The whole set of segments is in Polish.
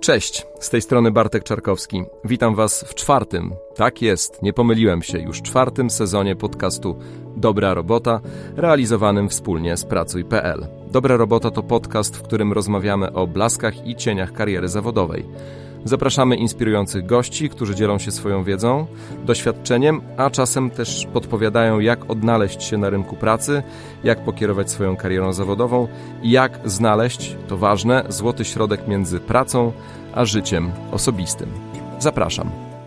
Cześć, z tej strony Bartek Czarkowski. Witam Was w czwartym, tak jest, nie pomyliłem się, już czwartym sezonie podcastu Dobra Robota, realizowanym wspólnie z Pracuj.pl. Dobra Robota to podcast, w którym rozmawiamy o blaskach i cieniach kariery zawodowej. Zapraszamy inspirujących gości, którzy dzielą się swoją wiedzą, doświadczeniem, a czasem też podpowiadają, jak odnaleźć się na rynku pracy, jak pokierować swoją karierą zawodową i jak znaleźć, to ważne, złoty środek między pracą a życiem osobistym. Zapraszam.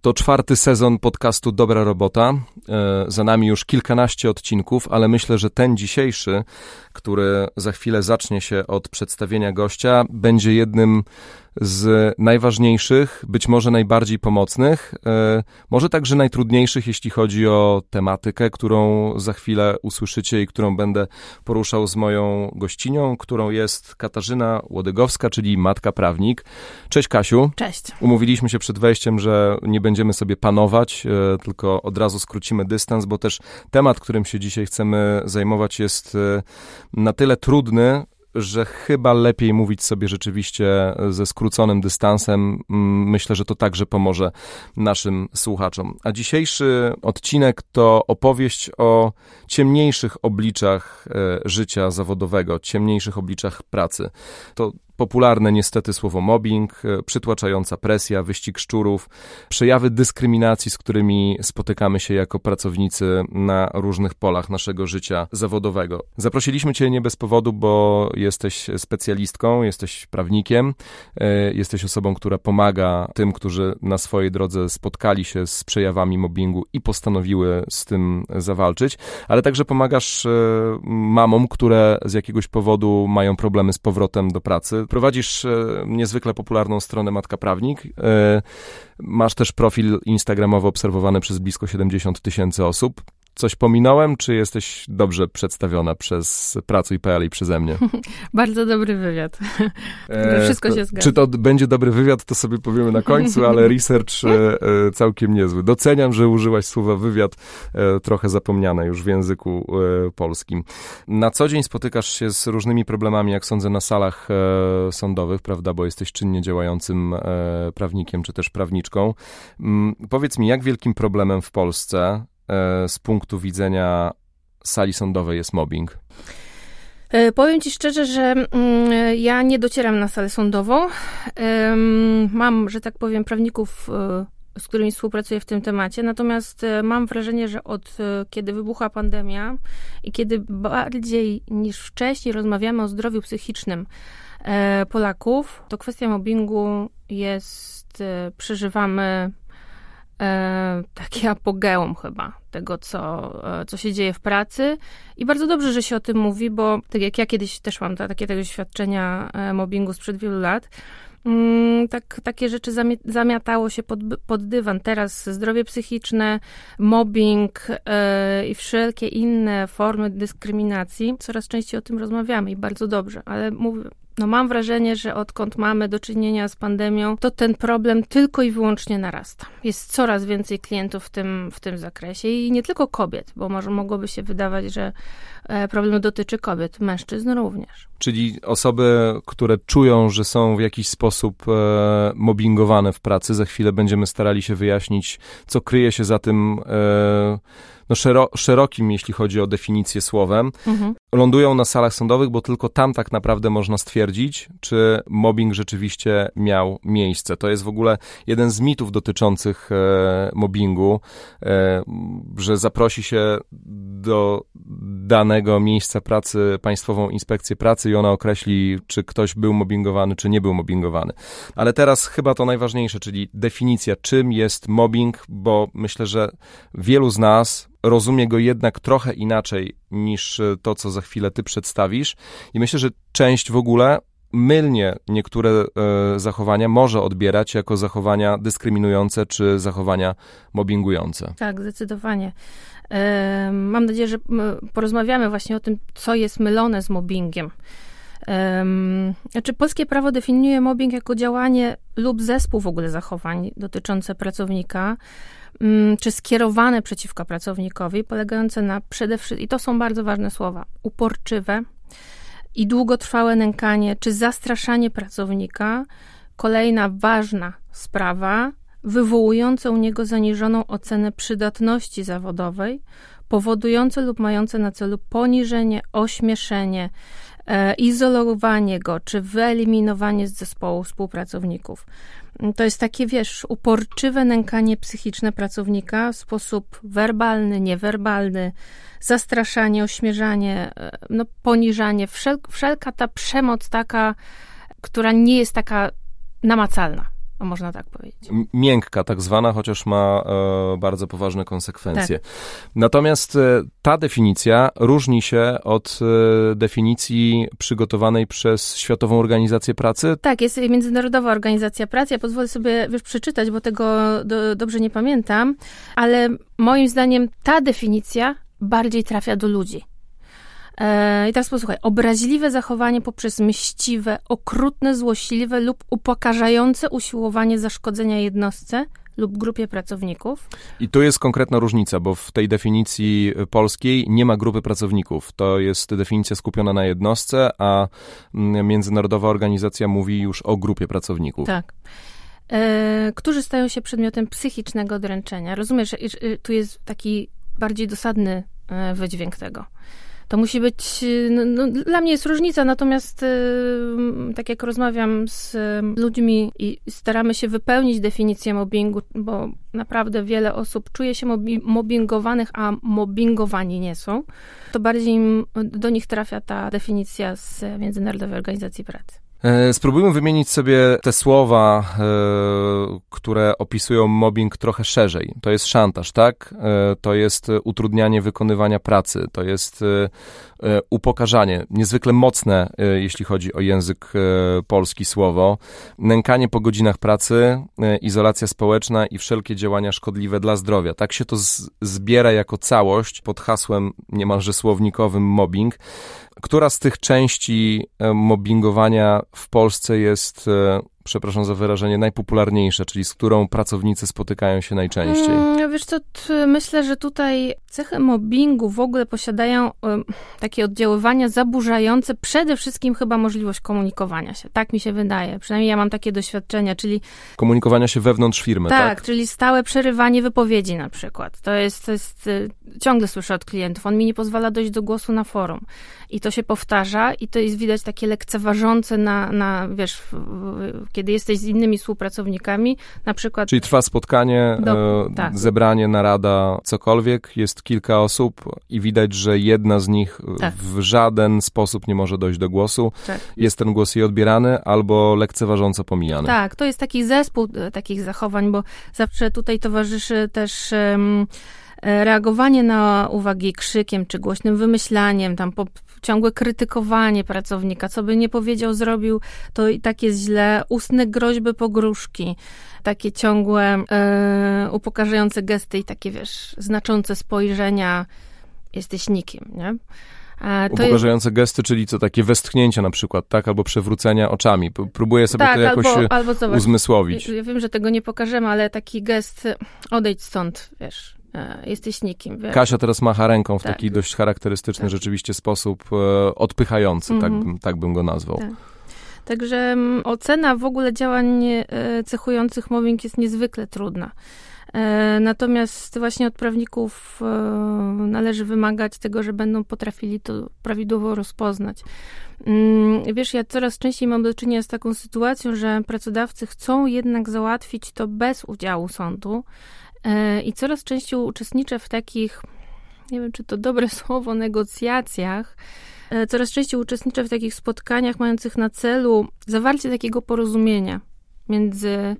To czwarty sezon podcastu Dobra Robota. E, za nami już kilkanaście odcinków, ale myślę, że ten dzisiejszy, który za chwilę zacznie się od przedstawienia gościa, będzie jednym z najważniejszych, być może najbardziej pomocnych, e, może także najtrudniejszych, jeśli chodzi o tematykę, którą za chwilę usłyszycie i którą będę poruszał z moją gościnią, którą jest Katarzyna Łodygowska, czyli matka prawnik. Cześć Kasiu. Cześć. Umówiliśmy się przed wejściem, że nie będziemy sobie panować, e, tylko od razu skrócimy dystans, bo też temat, którym się dzisiaj chcemy zajmować jest e, na tyle trudny, że chyba lepiej mówić sobie rzeczywiście ze skróconym dystansem. Mm, myślę, że to także pomoże naszym słuchaczom. A dzisiejszy odcinek to opowieść o ciemniejszych obliczach e, życia zawodowego, ciemniejszych obliczach pracy. To Popularne niestety słowo mobbing, e, przytłaczająca presja, wyścig szczurów, przejawy dyskryminacji, z którymi spotykamy się jako pracownicy na różnych polach naszego życia zawodowego. Zaprosiliśmy Cię nie bez powodu, bo jesteś specjalistką, jesteś prawnikiem, e, jesteś osobą, która pomaga tym, którzy na swojej drodze spotkali się z przejawami mobbingu i postanowiły z tym zawalczyć, ale także pomagasz e, mamom, które z jakiegoś powodu mają problemy z powrotem do pracy Prowadzisz e, niezwykle popularną stronę Matka Prawnik. E, masz też profil instagramowy obserwowany przez blisko 70 tysięcy osób. Coś pominąłem, czy jesteś dobrze przedstawiona przez Pracuj.pl i przeze mnie? Bardzo dobry wywiad. E, Wszystko to, się zgadza. Czy to będzie dobry wywiad, to sobie powiemy na końcu, ale research e, e, całkiem niezły. Doceniam, że użyłaś słowa wywiad, e, trochę zapomniane już w języku polskim. Na co dzień spotykasz się z różnymi problemami, jak sądzę, na salach sądowych, prawda, bo jesteś czynnie działającym prawnikiem, czy też prawniczką. Mm, powiedz mi, jak wielkim problemem w Polsce z punktu widzenia sali sądowej jest mobbing? E, powiem Ci szczerze, że mm, ja nie docieram na salę sądową. Mam, że tak powiem, prawników, e, z którymi współpracuję w tym temacie, natomiast mam wrażenie, że od kiedy wybuchła pandemia i kiedy bardziej niż wcześniej rozmawiamy o zdrowiu psychicznym Polaków, to kwestia mobbingu jest, przeżywamy e, taki apogeum chyba tego, co, e, co się dzieje w pracy. I bardzo dobrze, że się o tym mówi, bo tak jak ja kiedyś też mam takie tego doświadczenia e, mobbingu sprzed wielu lat, mm, tak, takie rzeczy zamiatało się pod, pod dywan. Teraz zdrowie psychiczne, mobbing i wszelkie inne formy dyskryminacji, coraz częściej o tym rozmawiamy i bardzo dobrze, ale mówię, no mam wrażenie, że odkąd mamy do czynienia z pandemią, to ten problem tylko i wyłącznie narasta. Jest coraz więcej klientów w tym, w tym zakresie i nie tylko kobiet, bo może mogłoby się wydawać, że e, problem dotyczy kobiet, mężczyzn również. Czyli osoby, które czują, że są w jakiś sposób e, mobbingowane w pracy, za chwilę będziemy starali się wyjaśnić, co kryje się za tym. E, no, szero, szerokim, jeśli chodzi o definicję słowem, mhm. lądują na salach sądowych, bo tylko tam tak naprawdę można stwierdzić, czy mobbing rzeczywiście miał miejsce. To jest w ogóle jeden z mitów dotyczących e, mobbingu, e, że zaprosi się do danego miejsca pracy Państwową Inspekcję Pracy i ona określi, czy ktoś był mobbingowany, czy nie był mobbingowany. Ale teraz chyba to najważniejsze, czyli definicja, czym jest mobbing, bo myślę, że wielu z nas rozumie go jednak trochę inaczej niż to, co za chwilę ty przedstawisz. I myślę, że część w ogóle mylnie niektóre e, zachowania może odbierać jako zachowania dyskryminujące czy zachowania mobbingujące. Tak, zdecydowanie. E, mam nadzieję, że porozmawiamy właśnie o tym, co jest mylone z mobbingiem. Znaczy, polskie prawo definiuje mobbing jako działanie lub zespół w ogóle zachowań dotyczące pracownika, mm, czy skierowane przeciwko pracownikowi, polegające na przede wszystkim, i to są bardzo ważne słowa, uporczywe, i długotrwałe nękanie czy zastraszanie pracownika. Kolejna ważna sprawa, wywołujące u niego zaniżoną ocenę przydatności zawodowej, powodujące lub mające na celu poniżenie, ośmieszenie, izolowanie go czy wyeliminowanie z zespołu współpracowników. To jest takie, wiesz, uporczywe nękanie psychiczne pracownika w sposób werbalny, niewerbalny, zastraszanie, ośmierzanie, e, no, poniżanie, wszel wszelka ta przemoc taka, która nie jest taka namacalna można tak powiedzieć. Miękka tak zwana, chociaż ma e, bardzo poważne konsekwencje. Tak. Natomiast e, ta definicja różni się od e, definicji przygotowanej przez Światową Organizację Pracy. Tak, jest Międzynarodowa Organizacja Pracy. Ja pozwolę sobie wiesz, przeczytać, bo tego do, dobrze nie pamiętam, ale moim zdaniem ta definicja bardziej trafia do ludzi. E, I teraz posłuchaj. Obraźliwe zachowanie poprzez mściwe, okrutne, złośliwe lub upokarzające usiłowanie zaszkodzenia jednostce lub grupie pracowników. I tu jest konkretna różnica, bo w tej definicji polskiej nie ma grupy pracowników. To jest definicja skupiona na jednostce, a mm, międzynarodowa organizacja mówi już o grupie pracowników. Tak. E, którzy stają się przedmiotem psychicznego dręczenia. Rozumiesz, że tu jest taki bardziej dosadny e, wydźwięk tego. To musi być, no, no, dla mnie jest różnica, natomiast y, tak jak rozmawiam z ludźmi i staramy się wypełnić definicję mobbingu, bo naprawdę wiele osób czuje się mobbingowanych, a mobbingowani nie są, to bardziej do nich trafia ta definicja z Międzynarodowej Organizacji Pracy. E, spróbujmy wymienić sobie te słowa, e, które opisują mobbing trochę szerzej. To jest szantaż, tak? E, to jest utrudnianie wykonywania pracy, to jest upokarzanie, niezwykle mocne, jeśli chodzi o język polski słowo, nękanie po godzinach pracy, izolacja społeczna i wszelkie działania szkodliwe dla zdrowia. Tak się to zbiera jako całość pod hasłem niemalże słownikowym mobbing. Która z tych części e, mobbingowania w Polsce jest e, przepraszam za wyrażenie, najpopularniejsza, czyli z którą pracownicy spotykają się najczęściej? Mm, wiesz co, myślę, że tutaj cechy mobbingu w ogóle posiadają y, takie oddziaływania zaburzające przede wszystkim chyba możliwość komunikowania się. Tak mi się wydaje. Przynajmniej ja mam takie doświadczenia, czyli... Komunikowania się wewnątrz firmy, tak? Tak, czyli stałe przerywanie wypowiedzi na przykład. To jest, to jest, y, ciągle słyszę od klientów, on mi nie pozwala dojść do głosu na forum. I to się powtarza i to jest widać takie lekceważące na, na wiesz, kiedy jesteś z innymi współpracownikami, na przykład... Czyli trwa spotkanie, do, e, tak. zebranie, narada, cokolwiek, jest kilka osób i widać, że jedna z nich tak. w żaden sposób nie może dojść do głosu. Tak. Jest ten głos jej odbierany albo lekceważąco pomijany. Tak, to jest taki zespół e, takich zachowań, bo zawsze tutaj towarzyszy też... Um, reagowanie na uwagi krzykiem czy głośnym wymyślaniem, tam po, ciągłe krytykowanie pracownika, co by nie powiedział, zrobił, to i tak jest źle, ustne groźby, pogróżki, takie ciągłe e, upokarzające gesty i takie, wiesz, znaczące spojrzenia, jesteś nikim, nie? Upokarzające jest... gesty, czyli co, takie westchnięcia na przykład, tak? Albo przewrócenia oczami. Próbuję sobie tak, to jakoś albo, albo zobacz, uzmysłowić. Ja wiem, że tego nie pokażemy, ale taki gest, odejdź stąd, wiesz, E, jesteś nikim. Wiesz? Kasia teraz macha ręką w tak. taki dość charakterystyczny tak. rzeczywiście sposób, e, odpychający, tak, mhm. tak bym go nazwał. Tak. Także mm, ocena w ogóle działań e, cechujących mobbing jest niezwykle trudna. Natomiast właśnie od prawników należy wymagać tego, że będą potrafili to prawidłowo rozpoznać. Mm, wiesz, ja coraz częściej mam do czynienia z taką sytuacją, że pracodawcy chcą jednak załatwić to bez udziału sądu, E, I coraz częściej uczestniczę w takich, nie wiem czy to dobre słowo, negocjacjach. E, coraz częściej uczestniczę w takich spotkaniach mających na celu zawarcie takiego porozumienia między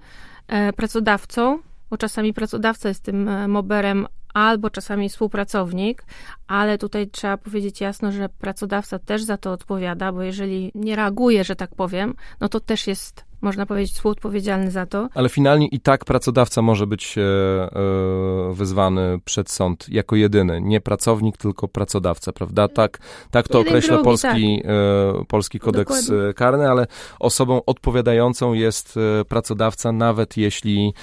e, pracodawcą, bo czasami pracodawca jest tym moberem, albo czasami współpracownik, ale tutaj trzeba powiedzieć jasno, że pracodawca też za to odpowiada, bo jeżeli nie reaguje, że tak powiem, no to też jest można powiedzieć, współodpowiedzialny za to. Ale finalnie i tak pracodawca może być e, e, wezwany przed sąd jako jedyny. Nie pracownik, tylko pracodawca, prawda? Tak, tak to określa polski, e, polski kodeks Dokładnie. karny, ale osobą odpowiadającą jest pracodawca, nawet jeśli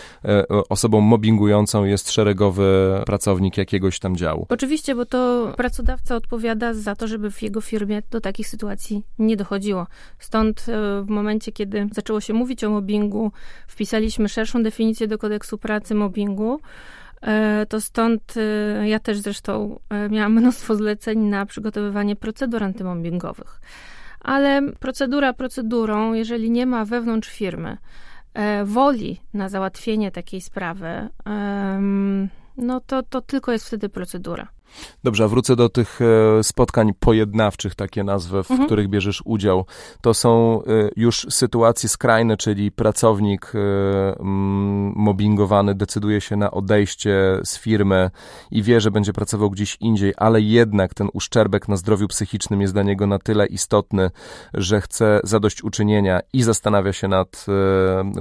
osobą mobbingującą jest szeregowy pracownik jakiegoś tam działu. Oczywiście, bo to pracodawca odpowiada za to, żeby w jego firmie do takich sytuacji nie dochodziło. Stąd w momencie, kiedy zaczęło się mówić o mobbingu, wpisaliśmy szerszą definicję do kodeksu pracy mobbingu. E, To stąd e, ja też zresztą e, miałam mnóstwo zleceń na przygotowywanie procedur antymobbingowych. Ale procedura procedurą, jeżeli nie ma wewnątrz firmy woli na załatwienie takiej sprawy, no to, to tylko jest wtedy procedura. Dobrze, a wrócę do tych e, spotkań pojednawczych, takie nazwy, w Mhm. których bierzesz udział. To są e, już sytuacje skrajne, czyli pracownik e, mobbingowany decyduje się na odejście z firmy i wie, że będzie pracował gdzieś indziej, ale jednak ten uszczerbek na zdrowiu psychicznym jest dla niego na tyle istotny, że chce zadośćuczynienia i zastanawia się nad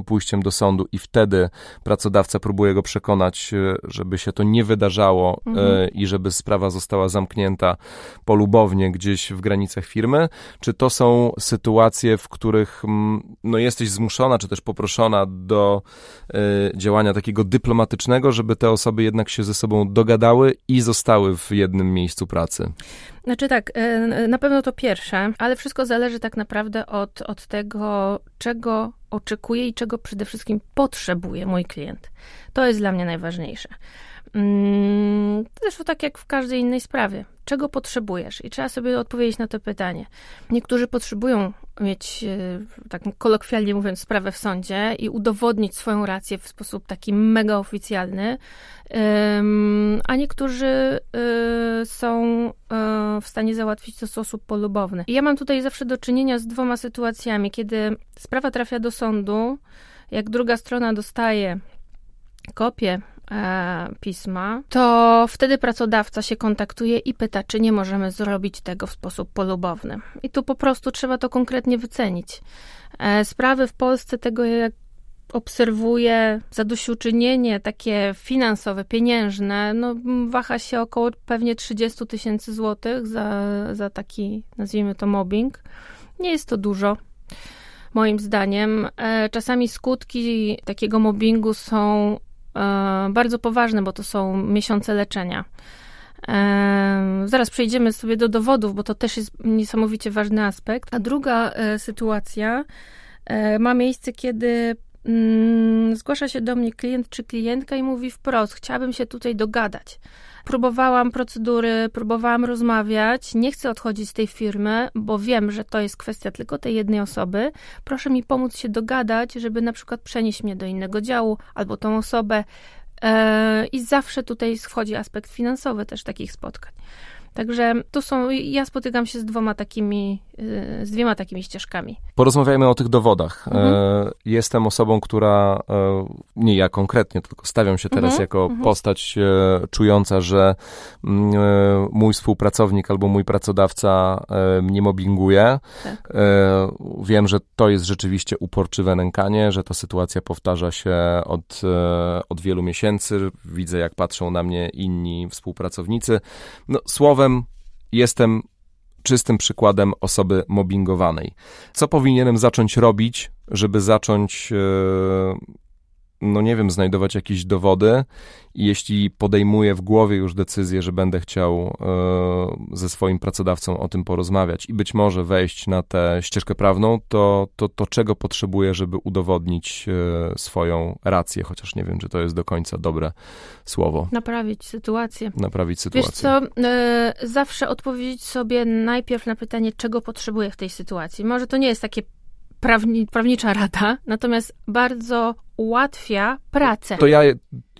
pójściem do sądu i wtedy pracodawca próbuje go przekonać, żeby się to nie wydarzało Mhm. i żeby sprawa została zamknięta polubownie gdzieś w granicach firmy, czy to są sytuacje, w których mm, no, jesteś zmuszona, czy też poproszona do e, działania takiego dyplomatycznego, żeby te osoby jednak się ze sobą dogadały i zostały w jednym miejscu pracy? Znaczy tak, e, na pewno to pierwsze, ale wszystko zależy tak naprawdę od, od tego, czego oczekuje i czego przede wszystkim potrzebuje mój klient. To jest dla mnie najważniejsze. Mm, Zresztą tak jak w każdej innej sprawie. Czego potrzebujesz? I trzeba sobie odpowiedzieć na to pytanie. Niektórzy potrzebują mieć, e, tak kolokwialnie mówiąc, sprawę w sądzie i udowodnić swoją rację w sposób taki mega oficjalny, a niektórzy y, są y, w stanie załatwić to w sposób polubowny. I ja mam tutaj zawsze do czynienia z dwoma sytuacjami, kiedy sprawa trafia do sądu, jak druga strona dostaje kopię e, pisma, to wtedy pracodawca się kontaktuje i pyta, czy nie możemy zrobić tego w sposób polubowny. I tu po prostu trzeba to konkretnie wycenić. E, sprawy w Polsce tego, jak obserwuję zadośćuczynienie takie finansowe, pieniężne, no waha się około pewnie 30 tysięcy złotych za, za taki, nazwijmy to mobbing. Nie jest to dużo, moim zdaniem. E, Czasami skutki takiego mobbingu są bardzo poważne, bo to są miesiące leczenia. E, Zaraz przejdziemy sobie do dowodów, bo to też jest niesamowicie ważny aspekt. A druga e, sytuacja e, ma miejsce, kiedy mm, zgłasza się do mnie klient czy klientka i mówi wprost: Chciałabym się tutaj dogadać. Próbowałam procedury, próbowałam rozmawiać, nie chcę odchodzić z tej firmy, bo wiem, że to jest kwestia tylko tej jednej osoby. Proszę mi pomóc się dogadać, żeby na przykład przenieść mnie do innego działu albo tą osobę. E, I zawsze tutaj wchodzi aspekt finansowy też takich spotkań. Także tu są, ja spotykam się z dwoma takimi, z dwiema takimi ścieżkami. Porozmawiajmy o tych dowodach. Mhm. E, jestem osobą, która, e, nie ja konkretnie, tylko stawiam się teraz Mhm, jako mhm. postać e, czująca, że mm, e, mój współpracownik albo mój pracodawca e, mnie mobbinguje. Tak. E, wiem, że to jest rzeczywiście uporczywe nękanie, że ta sytuacja powtarza się od, e, od wielu miesięcy. Widzę, jak patrzą na mnie inni współpracownicy. No, słowem, jestem czystym przykładem osoby mobbingowanej. Co powinienem zacząć robić, żeby zacząć, e, no nie wiem, znajdować jakieś dowody i jeśli podejmuję w głowie już decyzję, że będę chciał e, ze swoim pracodawcą o tym porozmawiać i być może wejść na tę ścieżkę prawną, to, to, to czego potrzebuję, żeby udowodnić e, swoją rację, chociaż nie wiem, czy to jest do końca dobre słowo, Naprawić sytuację. naprawić Wiesz sytuację. co, e, zawsze odpowiedzieć sobie najpierw na pytanie, czego potrzebuję w tej sytuacji. Może to nie jest takie prawni, prawnicza rada, natomiast bardzo ułatwia pracę. To ja,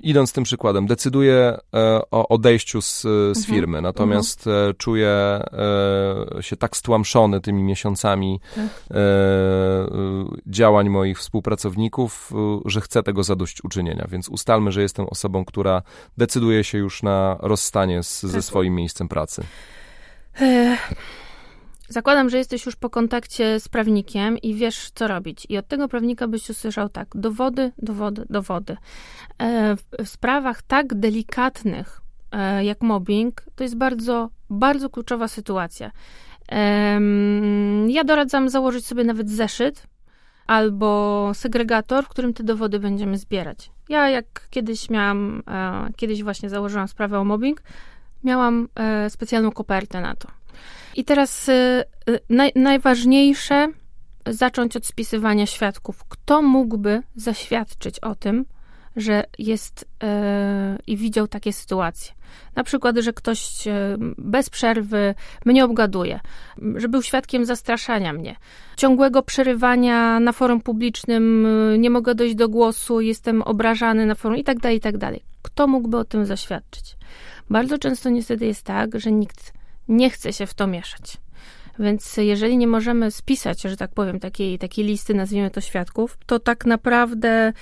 idąc tym przykładem, decyduję e, o odejściu z, z Mhm. firmy, natomiast e, czuję e, się tak stłamszony tymi miesiącami Tak. e, e, działań moich współpracowników, e, że chcę tego zadośćuczynienia. Więc ustalmy, że jestem osobą, która decyduje się już na rozstanie z, ze Tak. swoim miejscem pracy. Zakładam, że jesteś już po kontakcie z prawnikiem i wiesz, co robić. I od tego prawnika byś usłyszał tak: dowody, dowody, dowody. E, w sprawach tak delikatnych e, jak mobbing, to jest bardzo, bardzo kluczowa sytuacja. Ja doradzam założyć sobie nawet zeszyt albo segregator, w którym te dowody będziemy zbierać. Ja, jak kiedyś miałam, e, kiedyś właśnie założyłam sprawę o mobbing, miałam specjalną kopertę na to. I teraz y, y, naj, najważniejsze zacząć od spisywania świadków. Kto mógłby zaświadczyć o tym, że jest yy, i widział takie sytuacje. Na przykład, że ktoś yy, bez przerwy mnie obgaduje, że był świadkiem zastraszania mnie, ciągłego przerywania na forum publicznym, nie mogę dojść do głosu, jestem obrażany na forum i tak dalej, i tak. Kto mógłby o tym zaświadczyć? Bardzo często niestety jest tak, że nikt nie chce się w to mieszać. Więc jeżeli nie możemy spisać, że tak powiem, takiej, takiej listy, nazwijmy to świadków, to tak naprawdę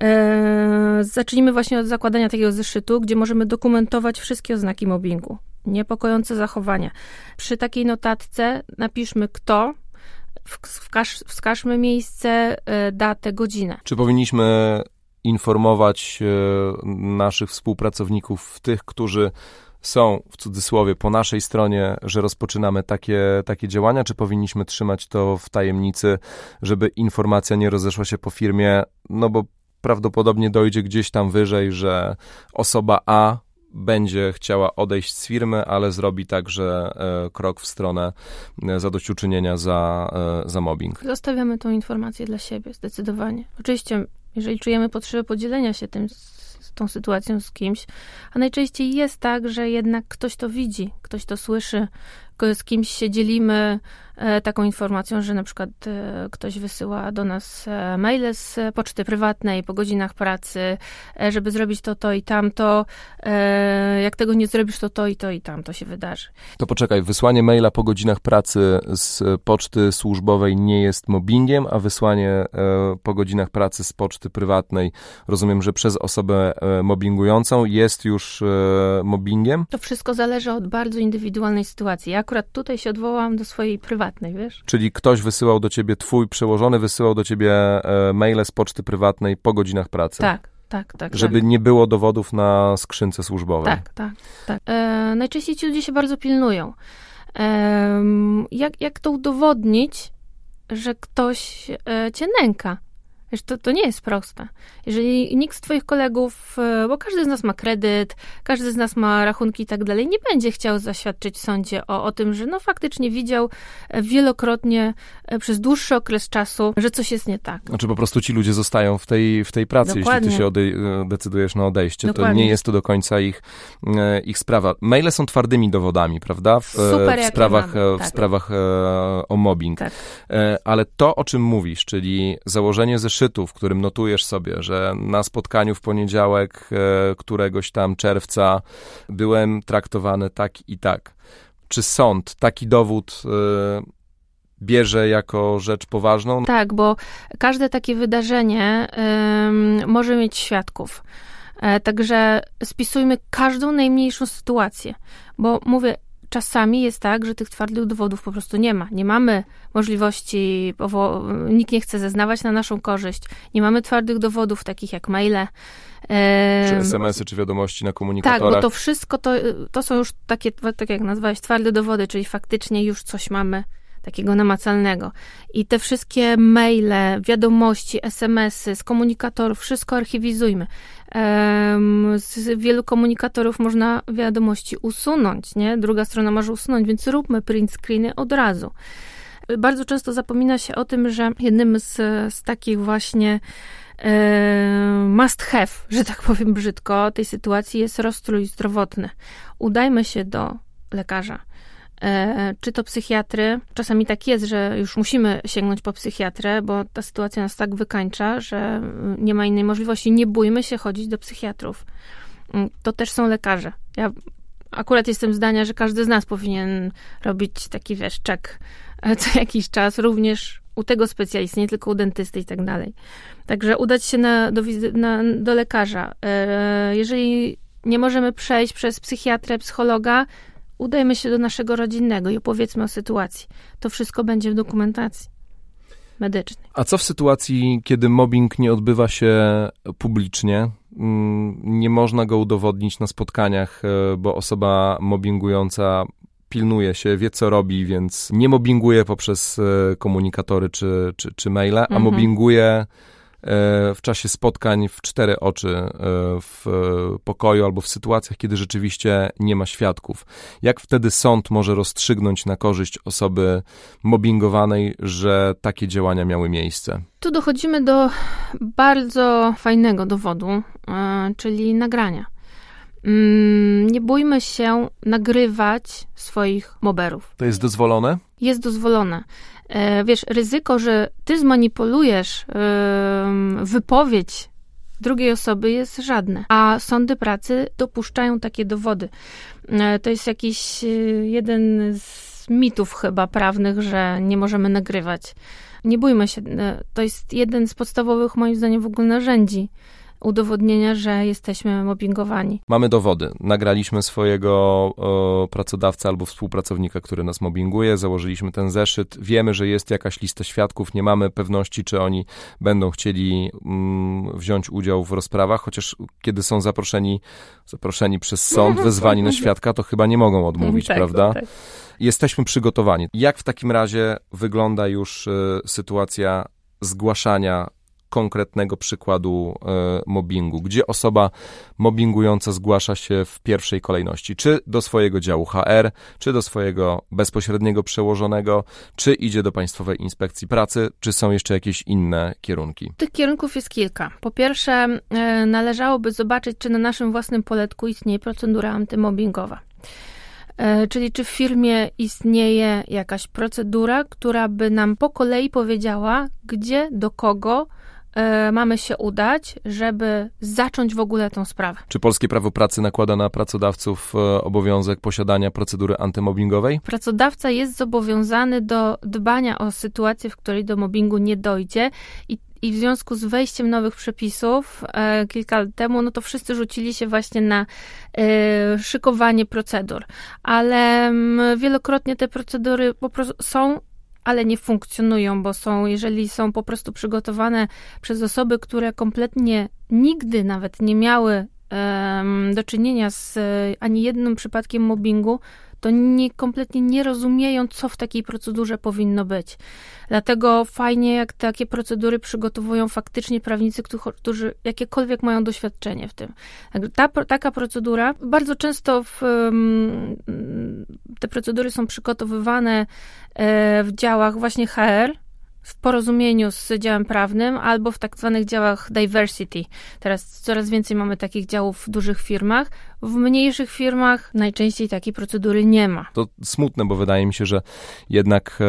e, zacznijmy właśnie od zakładania takiego zeszytu, gdzie możemy dokumentować wszystkie oznaki mobbingu, niepokojące zachowania. Przy takiej notatce napiszmy kto, wskaż, wskażmy miejsce, e, datę, godzinę. Czy powinniśmy informować e, naszych współpracowników, tych, którzy są w cudzysłowie po naszej stronie, że rozpoczynamy takie, takie działania, czy powinniśmy trzymać to w tajemnicy, żeby informacja nie rozeszła się po firmie, no bo prawdopodobnie dojdzie gdzieś tam wyżej, że osoba A będzie chciała odejść z firmy, ale zrobi także e, krok w stronę e, zadośćuczynienia za, e, za mobbing. Zostawiamy tą informację dla siebie, zdecydowanie. Oczywiście, jeżeli czujemy potrzebę podzielenia się tym tą sytuacją z kimś, a najczęściej jest tak, że jednak ktoś to widzi, ktoś to słyszy, z kimś się dzielimy e, taką informacją, że na przykład e, ktoś wysyła do nas e, maile z poczty prywatnej po godzinach pracy, żeby zrobić to, to i tamto. Jak tego nie zrobisz, to to i to i tamto się wydarzy. To poczekaj, wysłanie maila po godzinach pracy z poczty służbowej nie jest mobbingiem, a wysłanie po godzinach pracy z poczty prywatnej, rozumiem, że przez osobę mobbingującą jest już mobbingiem? To wszystko zależy od bardzo indywidualnej sytuacji. Jak akurat tutaj się odwołałam do swojej prywatnej, wiesz? Czyli ktoś wysyłał do ciebie, twój przełożony wysyłał do ciebie e, maile z poczty prywatnej po godzinach pracy. Tak, tak, tak. Żeby tak. nie było dowodów na skrzynce służbowej. Tak, tak, tak. E, najczęściej ci ludzie się bardzo pilnują. E, jak, jak to udowodnić, że ktoś e, cię nęka? Wiesz, to, to nie jest proste. Jeżeli nikt z twoich kolegów, e, bo każdy z nas ma kredyt, każdy z nas ma rachunki i tak dalej, nie będzie chciał zaświadczyć w sądzie o, o tym, że no faktycznie widział e, wielokrotnie e, przez dłuższy okres czasu, że coś jest nie tak. Znaczy po prostu ci ludzie zostają w tej, w tej pracy, Dokładnie. jeśli ty się decydujesz na odejście. Dokładnie. To nie jest to do końca ich, ich sprawa. Maile są twardymi dowodami, prawda? W, Super, w sprawach, w tak. sprawach o mobbing. Tak. Ale to, o czym mówisz, czyli założenie zeszytu zeszytu, w którym notujesz sobie, że na spotkaniu w poniedziałek e, któregoś tam czerwca byłem traktowany tak i tak. Czy sąd taki dowód e, bierze jako rzecz poważną? Tak, bo każde takie wydarzenie może mieć świadków. E, także spisujmy każdą najmniejszą sytuację, bo mówię, czasami jest tak, że tych twardych dowodów po prostu nie ma. Nie mamy możliwości, nikt nie chce zeznawać na naszą korzyść. Nie mamy twardych dowodów, takich jak maile. Czy SMS-y, czy wiadomości na komunikatorach. Tak, bo to wszystko to, to są już takie, tak jak nazwałeś, twarde dowody, czyli faktycznie już coś mamy takiego namacalnego. I te wszystkie maile, wiadomości, SMS-y z komunikatorów, wszystko archiwizujmy. Z wielu komunikatorów można wiadomości usunąć, nie? Druga strona może usunąć, więc róbmy print screeny od razu. Bardzo często zapomina się o tym, że jednym z, z takich właśnie must have, że tak powiem brzydko, tej sytuacji jest rozstrój zdrowotny. Udajmy się do lekarza E, czy to psychiatry. Czasami tak jest, że już musimy sięgnąć po psychiatrę, bo ta sytuacja nas tak wykańcza, że nie ma innej możliwości. Nie bójmy się chodzić do psychiatrów. Mm, to też są lekarze. Ja akurat jestem zdania, że każdy z nas powinien robić taki, wiesz, czek e, co jakiś czas, również u tego specjalisty, nie tylko u dentysty i tak dalej. Także udać się na, do, na, do lekarza. E, jeżeli nie możemy przejść przez psychiatrę, psychologa, udajmy się do naszego rodzinnego i opowiedzmy o sytuacji. To wszystko będzie w dokumentacji medycznej. A co w sytuacji, kiedy mobbing nie odbywa się publicznie? Mm, nie można go udowodnić na spotkaniach, e, bo osoba mobbingująca pilnuje się, wie co robi, więc nie mobbinguje poprzez e, komunikatory czy, czy, czy maile, a mhm. mobbinguje w czasie spotkań w cztery oczy e, w pokoju albo w sytuacjach, kiedy rzeczywiście nie ma świadków. Jak wtedy sąd może rozstrzygnąć na korzyść osoby mobbingowanej, że takie działania miały miejsce? Tu dochodzimy do bardzo fajnego dowodu, e, czyli nagrania. Mm, nie bójmy się nagrywać swoich moberów. To jest dozwolone? Jest dozwolone. E, wiesz, ryzyko, że ty zmanipulujesz wypowiedź drugiej osoby jest żadne, a sądy pracy dopuszczają takie dowody. E, to jest jakiś e, jeden z mitów chyba prawnych, że nie możemy nagrywać. Nie bójmy się, to jest jeden z podstawowych moim zdaniem w ogóle narzędzi udowodnienia, że jesteśmy mobbingowani. Mamy dowody. Nagraliśmy swojego o, pracodawcę albo współpracownika, który nas mobbinguje, założyliśmy ten zeszyt, wiemy, że jest jakaś lista świadków, nie mamy pewności, czy oni będą chcieli mm, wziąć udział w rozprawach, chociaż kiedy są zaproszeni, zaproszeni przez sąd, wezwani na świadka, to chyba nie mogą odmówić, tak, prawda? Tak. Jesteśmy przygotowani. Jak w takim razie wygląda już y, sytuacja zgłaszania konkretnego przykładu e, mobbingu, gdzie osoba mobbingująca zgłasza się w pierwszej kolejności, czy do swojego działu HR, czy do swojego bezpośredniego przełożonego, czy idzie do Państwowej Inspekcji Pracy, czy są jeszcze jakieś inne kierunki? Tych kierunków jest kilka. Po pierwsze, e, należałoby zobaczyć, czy na naszym własnym poletku istnieje procedura antymobbingowa. E, czyli czy w firmie istnieje jakaś procedura, która by nam po kolei powiedziała, gdzie, do kogo E, mamy się udać, żeby zacząć w ogóle tą sprawę. Czy polskie prawo pracy nakłada na pracodawców e, obowiązek posiadania procedury antymobbingowej? Pracodawca jest zobowiązany do dbania o sytuację, w której do mobbingu nie dojdzie i i w związku z wejściem nowych przepisów e, kilka lat temu, no to wszyscy rzucili się właśnie na e, szykowanie procedur. Ale m, mm, wielokrotnie te procedury po prostu są ale nie funkcjonują, bo są, jeżeli są po prostu przygotowane przez osoby, które kompletnie nigdy nawet nie miały um, do czynienia z ani jednym przypadkiem mobbingu, to nie, kompletnie nie rozumieją, co w takiej procedurze powinno być. Dlatego fajnie, jak takie procedury przygotowują faktycznie prawnicy, którzy jakiekolwiek mają doświadczenie w tym. Ta, taka procedura, bardzo często w, te procedury są przygotowywane e, w działach właśnie HR, w porozumieniu z działem prawnym albo w tak zwanych działach diversity. Teraz coraz więcej mamy takich działów w dużych firmach. W mniejszych firmach najczęściej takiej procedury nie ma. To smutne, bo wydaje mi się, że jednak e,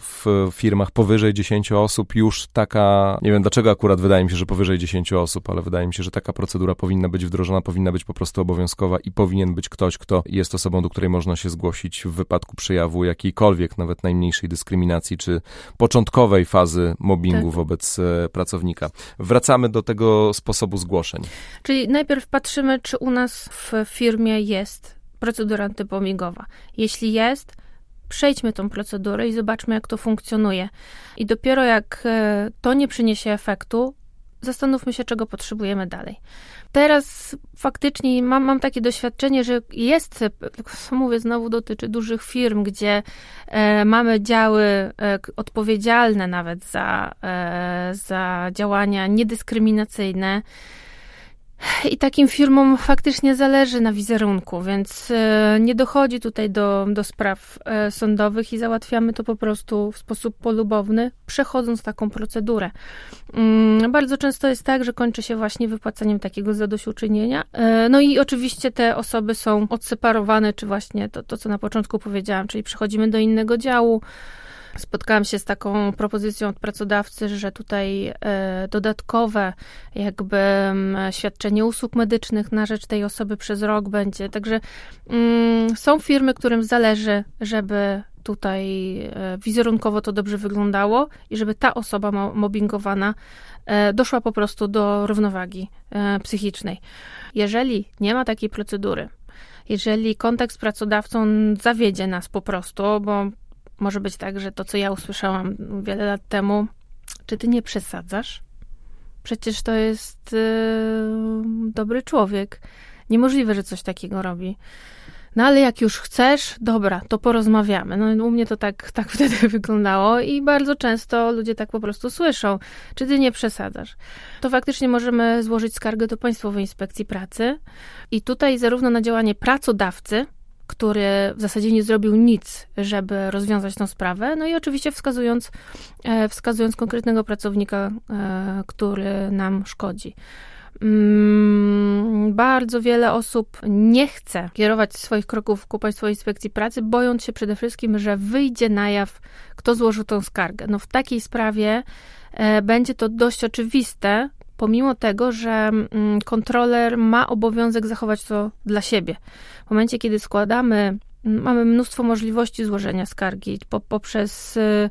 w firmach powyżej 10 osób już taka, nie wiem dlaczego akurat wydaje mi się, że powyżej 10 osób, ale wydaje mi się, że taka procedura powinna być wdrożona, powinna być po prostu obowiązkowa i powinien być ktoś, kto jest osobą, do której można się zgłosić w wypadku przejawu jakiejkolwiek, nawet najmniejszej dyskryminacji, czy początkowej fazy mobbingu tak. wobec e, pracownika. Wracamy do tego sposobu zgłoszeń. Czyli najpierw patrzymy, czy u nas w firmie jest procedura antypomigowa. Jeśli jest, przejdźmy tą procedurę i zobaczmy, jak to funkcjonuje. I dopiero jak e, to nie przyniesie efektu, zastanówmy się, czego potrzebujemy dalej. Teraz faktycznie mam, mam takie doświadczenie, że jest, mówię, znowu dotyczy dużych firm, gdzie e, mamy działy e, odpowiedzialne nawet za, e, za działania niedyskryminacyjne. I takim firmom faktycznie zależy na wizerunku, więc e, nie dochodzi tutaj do, do spraw e, sądowych i załatwiamy to po prostu w sposób polubowny, przechodząc taką procedurę. Mm, bardzo często jest tak, że kończy się właśnie wypłaceniem takiego zadośćuczynienia. E, no i oczywiście te osoby są odseparowane, czy właśnie to, to co na początku powiedziałam, czyli przechodzimy do innego działu, Spotkałam się z taką propozycją od pracodawcy, że tutaj e, dodatkowe jakby świadczenie usług medycznych na rzecz tej osoby przez rok będzie. Także mm, są firmy, którym zależy, żeby tutaj e, wizerunkowo to dobrze wyglądało i żeby ta osoba mobbingowana e, doszła po prostu do równowagi psychicznej. Jeżeli nie ma takiej procedury, jeżeli kontakt z pracodawcą zawiedzie nas po prostu, bo może być tak, że to, co ja usłyszałam wiele lat temu, czy ty nie przesadzasz? Przecież to jest yy, dobry człowiek. Niemożliwe, że coś takiego robi. No ale jak już chcesz, dobra, to porozmawiamy. No u mnie to tak, tak wtedy wyglądało i bardzo często ludzie tak po prostu słyszą, czy ty nie przesadzasz. To faktycznie możemy złożyć skargę do Państwowej Inspekcji Pracy i tutaj zarówno na działanie pracodawcy, który w zasadzie nie zrobił nic, żeby rozwiązać tę sprawę, no i oczywiście wskazując, e, wskazując konkretnego pracownika, e, który nam szkodzi. Mm, bardzo wiele osób nie chce kierować swoich kroków ku Państwowej Inspekcji Pracy, bojąc się przede wszystkim, że wyjdzie na jaw, kto złożył tą skargę. No w takiej sprawie e, będzie to dość oczywiste, pomimo tego, że mm, kontroler ma obowiązek zachować to dla siebie. W momencie, kiedy składamy, mamy mnóstwo możliwości złożenia skargi poprzez y,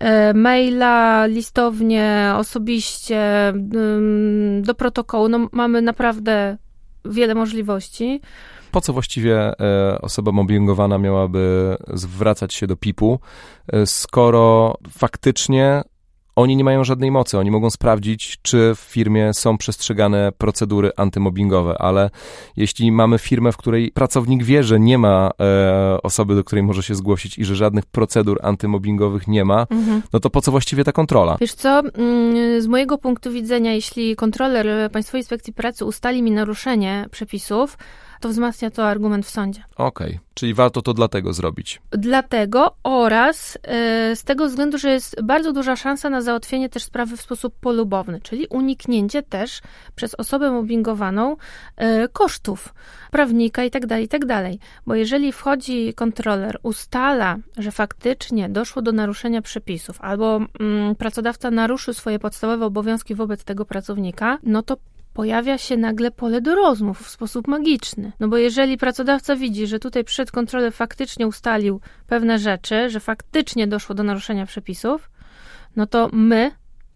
E, maila, listownie, osobiście, do protokołu. No, mamy naprawdę wiele możliwości. Po co właściwie e, osoba mobbingowana miałaby zwracać się do PIP-u, e, skoro faktycznie oni nie mają żadnej mocy. Oni mogą sprawdzić, czy w firmie są przestrzegane procedury antymobbingowe, ale jeśli mamy firmę, w której pracownik wie, że nie ma e, osoby, do której może się zgłosić i że żadnych procedur antymobbingowych nie ma, mhm. no to po co właściwie ta kontrola? Wiesz co, mm, z mojego punktu widzenia, jeśli kontroler Państwowej Inspekcji Pracy ustali mi naruszenie przepisów, to wzmacnia to argument w sądzie. Okej, okay. czyli warto to dlatego zrobić. Dlatego oraz yy, z tego względu, że jest bardzo duża szansa na załatwienie też sprawy w sposób polubowny, czyli uniknięcie też przez osobę mobbingowaną yy, kosztów prawnika itd., tak itd. Tak Bo jeżeli wchodzi kontroler, ustala, że faktycznie doszło do naruszenia przepisów albo yy, pracodawca naruszył swoje podstawowe obowiązki wobec tego pracownika, no to pojawia się nagle pole do rozmów w sposób magiczny. No bo jeżeli pracodawca widzi, że tutaj przed kontrolę faktycznie ustalił pewne rzeczy, że faktycznie doszło do naruszenia przepisów, no to my,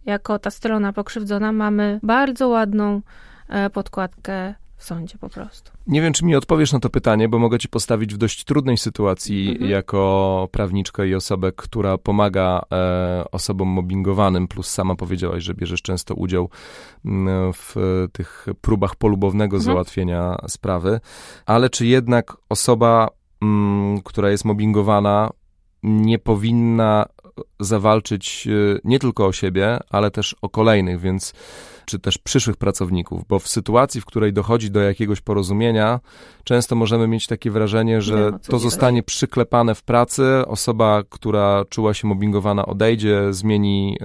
jako ta strona pokrzywdzona, mamy bardzo ładną e, podkładkę w sądzie po prostu. Nie wiem, czy mi odpowiesz na to pytanie, bo mogę ci postawić w dość trudnej sytuacji mhm. jako prawniczkę i osobę, która pomaga e, osobom mobbingowanym, plus sama powiedziałaś, że bierzesz często udział w tych próbach polubownego mhm. załatwienia sprawy, ale czy jednak osoba, m, która jest mobbingowana, nie powinna zawalczyć e, nie tylko o siebie, ale też o kolejnych, więc czy też przyszłych pracowników, bo w sytuacji, w której dochodzi do jakiegoś porozumienia, często możemy mieć takie wrażenie, że to zostanie przyklepane w pracy, osoba, która czuła się mobbingowana odejdzie, zmieni,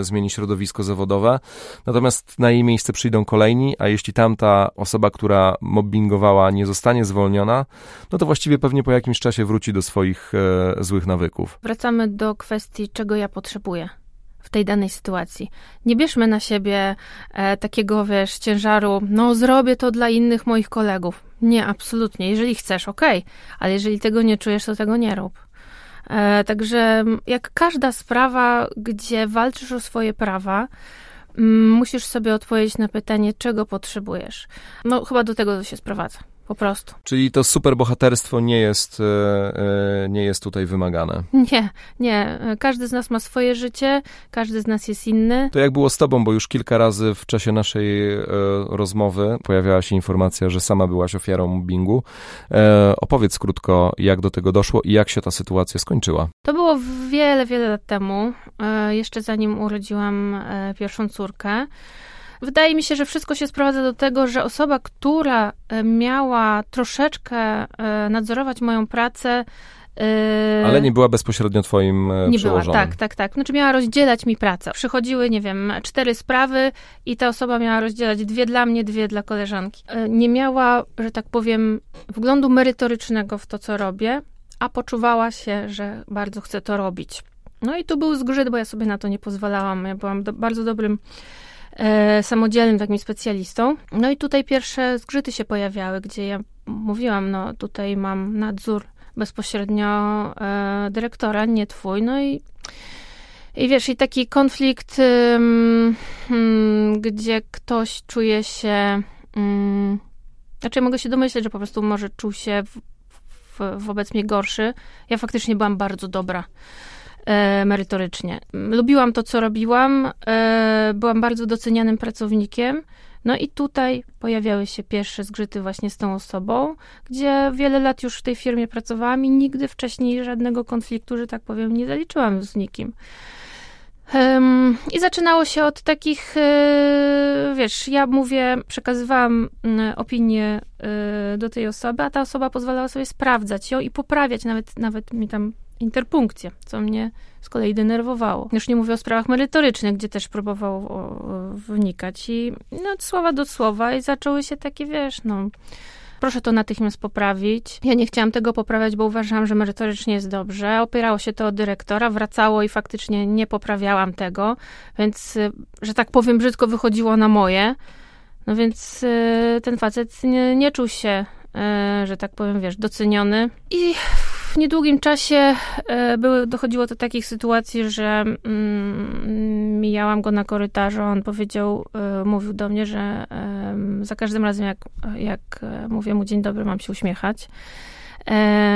e, zmieni środowisko zawodowe, natomiast na jej miejsce przyjdą kolejni, a jeśli tamta osoba, która mobbingowała nie zostanie zwolniona, no to właściwie pewnie po jakimś czasie wróci do swoich e, złych nawyków. Wracamy do kwestii, czego ja potrzebuję w tej danej sytuacji. Nie bierzmy na siebie e, takiego, wiesz, ciężaru, no zrobię to dla innych moich kolegów. Nie, absolutnie. Jeżeli chcesz, okej, okay. ale jeżeli tego nie czujesz, to tego nie rób. E, także jak każda sprawa, gdzie walczysz o swoje prawa, musisz sobie odpowiedzieć na pytanie, czego potrzebujesz. No, chyba do tego to się sprowadza. Po prostu. Czyli to superbohaterstwo nie jest, e, e, nie jest tutaj wymagane. Nie, nie. Każdy z nas ma swoje życie, każdy z nas jest inny. To jak było z tobą, bo już kilka razy w czasie naszej e, rozmowy pojawiała się informacja, że sama byłaś ofiarą mobbingu. Opowiedz krótko, jak do tego doszło i jak się ta sytuacja skończyła. To było wiele, wiele lat temu, jeszcze zanim urodziłam pierwszą córkę. Wydaje mi się, że wszystko się sprowadza do tego, że osoba, która e, miała troszeczkę e, nadzorować moją pracę, e, ale nie była bezpośrednio twoim nie. Była, tak, tak, tak. Znaczy miała rozdzielać mi pracę. Przychodziły, nie wiem, cztery sprawy i ta osoba miała rozdzielać dwie dla mnie, dwie dla koleżanki. Nie miała, że tak powiem, wglądu merytorycznego w to, co robię, a poczuwała się, że bardzo chce to robić. No i tu był zgrzyt, bo ja sobie na to nie pozwalałam. Ja byłam do, bardzo dobrym samodzielnym takim specjalistą. No i tutaj pierwsze zgrzyty się pojawiały, gdzie ja mówiłam, no tutaj mam nadzór bezpośrednio e, dyrektora, nie twój, no i i wiesz, i taki konflikt, um, gdzie ktoś czuje się um, Znaczy, mogę się domyśleć, że po prostu może czuł się w, w, wobec mnie gorszy. Ja faktycznie byłam bardzo dobra e, merytorycznie. Lubiłam to, co robiłam. E, byłam bardzo docenianym pracownikiem. No i tutaj pojawiały się pierwsze zgrzyty właśnie z tą osobą, gdzie wiele lat już w tej firmie pracowałam i nigdy wcześniej żadnego konfliktu, że tak powiem, nie zaliczyłam z nikim. I zaczynało się od takich, yy, wiesz, ja mówię, przekazywałam yy, opinię do tej osoby, a ta osoba pozwalała sobie sprawdzać ją i poprawiać nawet, nawet mi tam interpunkcję, co mnie z kolei denerwowało. Już nie mówię o sprawach merytorycznych, gdzie też próbował wnikać i no, od słowa do słowa i zaczęły się takie, wiesz, no proszę to natychmiast poprawić. Ja nie chciałam tego poprawiać, bo uważałam, że merytorycznie jest dobrze. Opierało się to o dyrektora, wracało i faktycznie nie poprawiałam tego, więc, y, że tak powiem, brzydko wychodziło na moje. No więc y, ten facet nie, nie czuł się, y, że tak powiem, wiesz, doceniony. I w niedługim czasie e, były, dochodziło do takich sytuacji, że mm, mijałam go na korytarzu, on powiedział, e, mówił do mnie, że za każdym razem jak, jak e, mówię mu dzień dobry, mam się uśmiechać,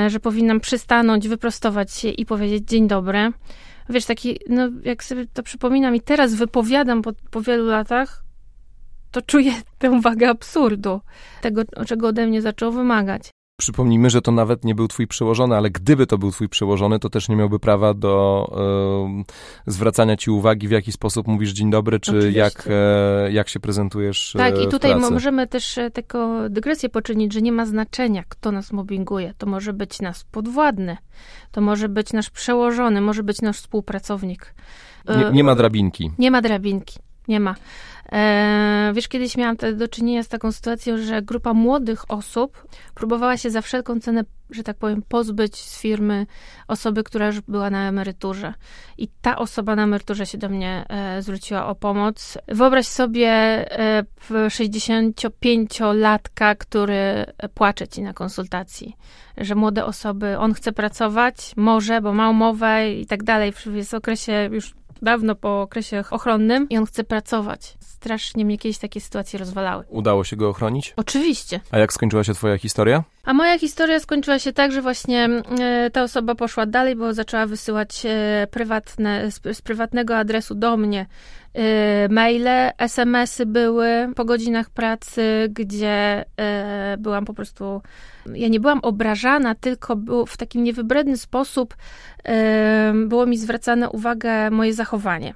że powinnam przystanąć, wyprostować się i powiedzieć dzień dobry. Wiesz, taki, no jak sobie to przypominam i teraz wypowiadam po, po wielu latach, to czuję tę wagę absurdu, tego, czego ode mnie zaczął wymagać. Przypomnijmy, że to nawet nie był twój przełożony, ale gdyby to był twój przełożony, to też nie miałby prawa do e, zwracania ci uwagi, w jaki sposób mówisz dzień dobry, czy jak, e, jak się prezentujesz Tak, e, i tutaj pracy. możemy też e, taką dygresję poczynić, że nie ma znaczenia, kto nas mobbinguje. To może być nasz podwładny, to może być nasz przełożony, może być nasz współpracownik. Nie, nie ma drabinki. Nie ma drabinki. Nie ma. E, wiesz, kiedyś miałam te, do czynienia z taką sytuacją, że grupa młodych osób próbowała się za wszelką cenę, że tak powiem, pozbyć z firmy osoby, która już była na emeryturze. I ta osoba na emeryturze się do mnie e, zwróciła o pomoc. Wyobraź sobie e, 65-latka, który płacze ci na konsultacji, że młode osoby, on chce pracować, może, bo ma umowę i tak dalej, jest w okresie już dawno po okresie ochronnym i on chce pracować. Strasznie mnie kiedyś takie sytuacje rozwalały. Udało się go ochronić? Oczywiście. A jak skończyła się twoja historia? A moja historia skończyła się tak, że właśnie e, ta osoba poszła dalej, bo zaczęła wysyłać e, prywatne, z, z prywatnego adresu do mnie maile, SMS-y były po godzinach pracy, gdzie byłam po prostu. Ja nie byłam obrażana, tylko w takim niewybredny sposób było mi zwracane uwagę moje zachowanie.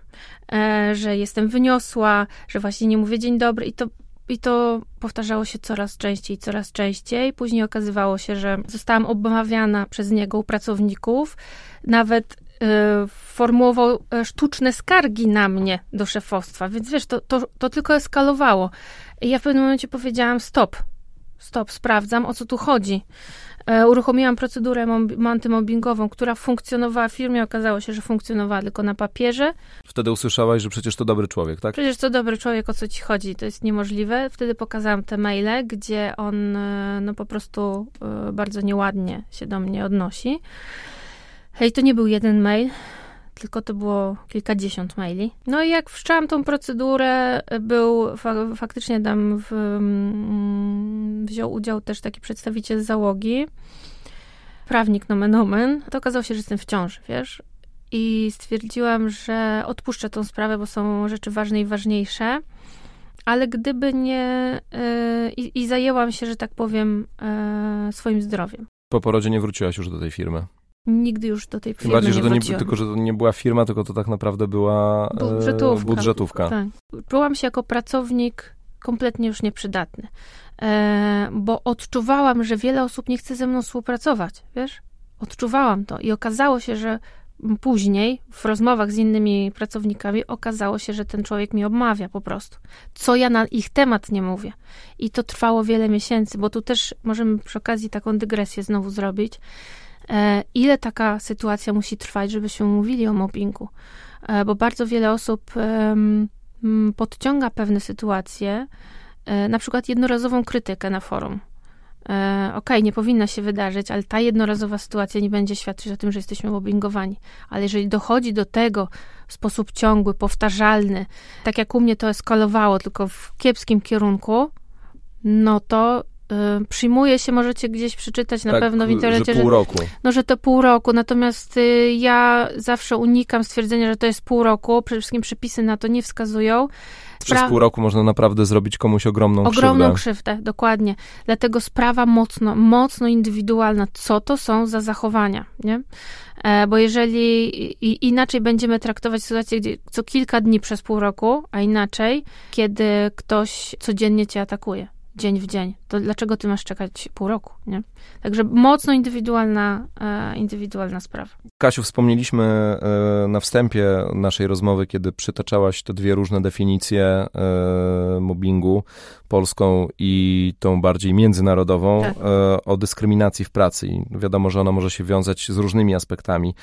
Że jestem wyniosła, że właśnie nie mówię dzień dobry i to i to powtarzało się coraz częściej, coraz częściej. Później okazywało się, że zostałam obawiana przez niego u pracowników. Nawet y, formułował e, sztuczne skargi na mnie do szefostwa, więc wiesz, to, to, to tylko eskalowało. I ja w pewnym momencie powiedziałam: stop, stop, sprawdzam o co tu chodzi. E, uruchomiłam procedurę antymobbingową, która funkcjonowała w firmie. Okazało się, że funkcjonowała tylko na papierze. Wtedy usłyszałaś, że przecież to dobry człowiek, tak? Przecież to dobry człowiek, o co ci chodzi? To jest niemożliwe. Wtedy pokazałam te maile, gdzie on e, no po prostu bardzo nieładnie się do mnie odnosi. Hej, to nie był jeden mail tylko to było kilkadziesiąt maili. No i jak wszczęłam tą procedurę, był fa faktycznie tam w, mm, wziął udział też taki przedstawiciel załogi, prawnik nomen omen. To okazało się, że jestem w ciąży, wiesz? I stwierdziłam, że odpuszczę tą sprawę, bo są rzeczy ważne i ważniejsze. Ale gdyby nie... Yy, i, zajęłam się, że tak powiem, yy, swoim zdrowiem. Po porodzie nie wróciłaś już do tej firmy? Nigdy już do tej firmy bardziej, że nie to nie, Tylko, że to nie była firma, tylko to tak naprawdę była e, budżetówka. budżetówka. Tak. Czułam się jako pracownik kompletnie już nieprzydatny, e, bo odczuwałam, że wiele osób nie chce ze mną współpracować, wiesz? Odczuwałam to i okazało się, że później w rozmowach z innymi pracownikami okazało się, że ten człowiek mi obmawia po prostu. Co ja na ich temat nie mówię. I to trwało wiele miesięcy, bo tu też możemy przy okazji taką dygresję znowu zrobić. E, ile taka sytuacja musi trwać, żebyśmy mówili o mobbingu. E, bo bardzo wiele osób podciąga pewne sytuacje, e, na przykład jednorazową krytykę na forum. Okej, okay, nie powinna się wydarzyć, ale ta jednorazowa sytuacja nie będzie świadczyć o tym, że jesteśmy mobbingowani. Ale jeżeli dochodzi do tego w sposób ciągły, powtarzalny, tak jak u mnie to eskalowało, tylko w kiepskim kierunku, no to y, przyjmuje się, możecie gdzieś przeczytać na tak, pewno w internecie, że pół roku. no, że to pół roku, natomiast y, ja zawsze unikam stwierdzenia, że to jest pół roku, przede wszystkim przepisy na to nie wskazują. Przez pół roku można naprawdę zrobić komuś ogromną, Ogromną krzywdę. krzywdę, dokładnie. Dlatego sprawa mocno, mocno indywidualna, co to są za zachowania, nie? E, bo jeżeli i, inaczej będziemy traktować sytuację, gdzie co kilka dni przez pół roku, a inaczej, kiedy ktoś codziennie cię atakuje, dzień w dzień, to dlaczego ty masz czekać pół roku, nie? Także mocno indywidualna, e, indywidualna sprawa. Kasiu, wspomnieliśmy e, na wstępie naszej rozmowy, kiedy przytaczałaś te dwie różne definicje e, mobbingu, polską i tą bardziej międzynarodową, Tak. o dyskryminacji w pracy. I wiadomo, że ona może się wiązać z różnymi aspektami,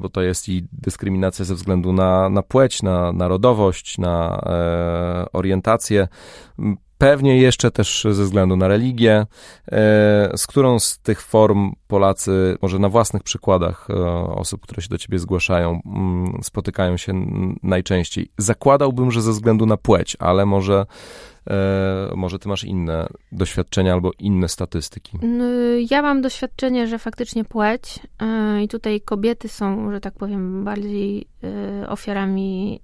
bo to jest i dyskryminacja ze względu na, na płeć, na narodowość, na orientację. Pewnie jeszcze też ze względu na religię, e, z którą z tych form Polacy, może na własnych przykładach e, osób, które się do ciebie zgłaszają, mm, spotykają się najczęściej. Zakładałbym, że ze względu na płeć, ale może, e, może ty masz inne doświadczenia albo inne statystyki. Ja mam doświadczenie, że faktycznie płeć i tutaj kobiety są, że tak powiem, bardziej ofiarami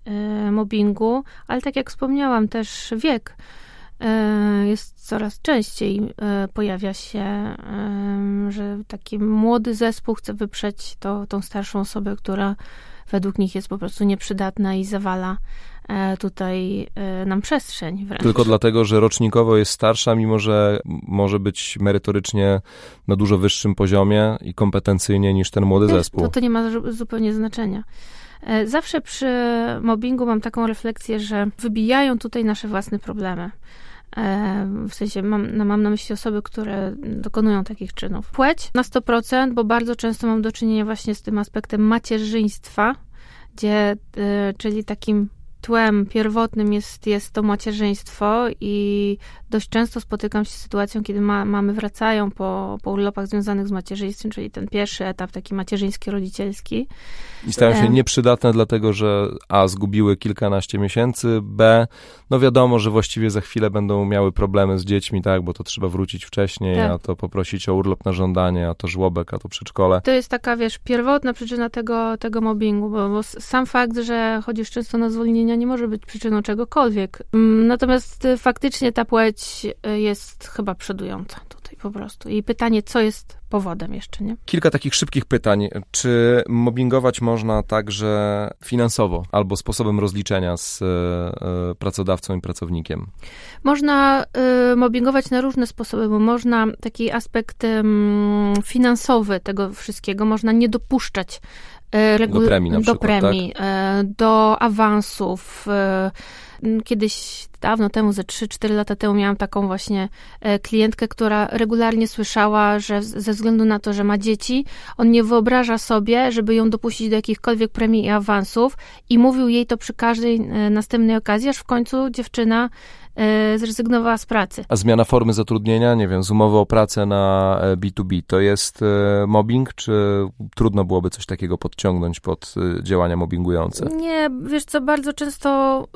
mobbingu, ale tak jak wspomniałam, też wiek jest coraz częściej y, pojawia się, y, że taki młody zespół chce wyprzeć to, tą starszą osobę, która według nich jest po prostu nieprzydatna i zawala e, tutaj e, nam przestrzeń wręcz. Tylko dlatego, że rocznikowo jest starsza, mimo że może być merytorycznie na dużo wyższym poziomie i kompetencyjnie niż ten młody zespół. To, to nie ma zu- zupełnie znaczenia. E, Zawsze przy mobbingu mam taką refleksję, że wybijają tutaj nasze własne problemy. E, W sensie mam, no, mam na myśli osoby, które dokonują takich czynów. Płeć na 100%, bo bardzo często mam do czynienia właśnie z tym aspektem macierzyństwa, gdzie, e, czyli takim tłem pierwotnym jest, jest to macierzyństwo i dość często spotykam się z sytuacją, kiedy ma, mamy wracają po, po urlopach związanych z macierzyństwem, czyli ten pierwszy etap taki macierzyński, rodzicielski. I stają się nieprzydatne, dlatego że A. zgubiły kilkanaście miesięcy, B. No wiadomo, że właściwie za chwilę będą miały problemy z dziećmi, tak, bo to trzeba wrócić wcześniej, Tak. a to poprosić o urlop na żądanie, a to żłobek, a to przedszkole. To jest taka, wiesz, pierwotna przyczyna tego, tego mobbingu, bo, bo sam fakt, że chodzisz często na zwolnienia nie może być przyczyną czegokolwiek. Mm, Natomiast y, faktycznie ta płeć y, jest chyba przodująca tutaj po prostu. I pytanie, co jest powodem jeszcze, nie? Kilka takich szybkich pytań. Czy mobbingować można także finansowo albo sposobem rozliczenia z e, pracodawcą i pracownikiem? Można y, mobbingować na różne sposoby, bo można taki aspekt finansowy tego wszystkiego, można nie dopuszczać y, regu- Do premii na do, przykład, tak? premii, y, do awansów. y, Kiedyś, dawno temu, ze 3-4 lata temu miałam taką właśnie e, klientkę, która regularnie słyszała, że ze względu na to, że ma dzieci, on nie wyobraża sobie, żeby ją dopuścić do jakichkolwiek premii i awansów i mówił jej to przy każdej e, następnej okazji, aż w końcu dziewczyna e, zrezygnowała z pracy. A zmiana formy zatrudnienia, nie wiem, z umowy o pracę na e, B2B, to jest e, mobbing, czy trudno byłoby coś takiego podciągnąć pod e, działania mobbingujące? Nie, wiesz co, bardzo często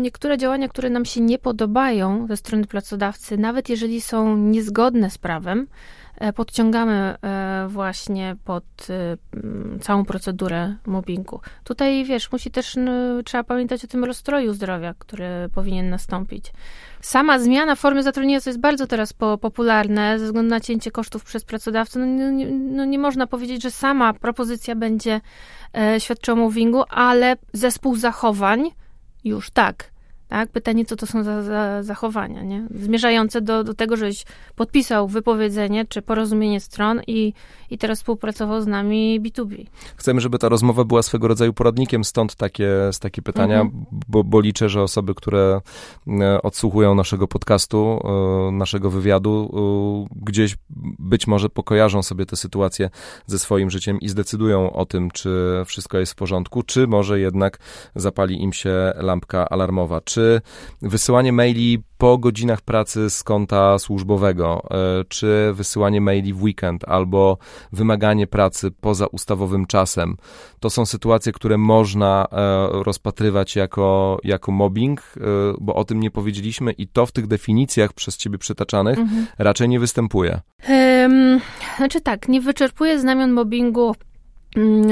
niektóre działania, które nam się nie podobają ze strony pracodawcy, nawet jeżeli są niezgodne z prawem, e, podciągamy e, właśnie pod e, całą procedurę mobbingu. Tutaj, wiesz, musi też, trzeba pamiętać o tym rozstroju zdrowia, który powinien nastąpić. Sama zmiana formy zatrudnienia, co jest bardzo teraz po, popularne, ze względu na cięcie kosztów przez pracodawcę, no, no nie można powiedzieć, że sama propozycja będzie e, świadczy o mobbingu, ale zespół zachowań już tak. Tak? Pytanie, co to są za, za zachowania, nie? Zmierzające do, do tego, żeś podpisał wypowiedzenie czy porozumienie stron i, i teraz współpracował z nami B2B. Chcemy, żeby ta rozmowa była swego rodzaju poradnikiem, stąd takie, takie pytania, Mhm. bo, bo liczę, że osoby, które e, odsłuchują naszego podcastu, e, naszego wywiadu, e, gdzieś być może pokojarzą sobie tę sytuację ze swoim życiem i zdecydują o tym, czy wszystko jest w porządku, czy może jednak zapali im się lampka alarmowa. Czy czy wysyłanie maili po godzinach pracy z konta służbowego, e, czy wysyłanie maili w weekend, albo wymaganie pracy poza ustawowym czasem. To są sytuacje, które można e, rozpatrywać jako, jako mobbing, e, bo o tym nie powiedzieliśmy i to w tych definicjach przez ciebie przytaczanych mhm. raczej nie występuje. Um, znaczy tak, nie wyczerpuje znamion mobbingu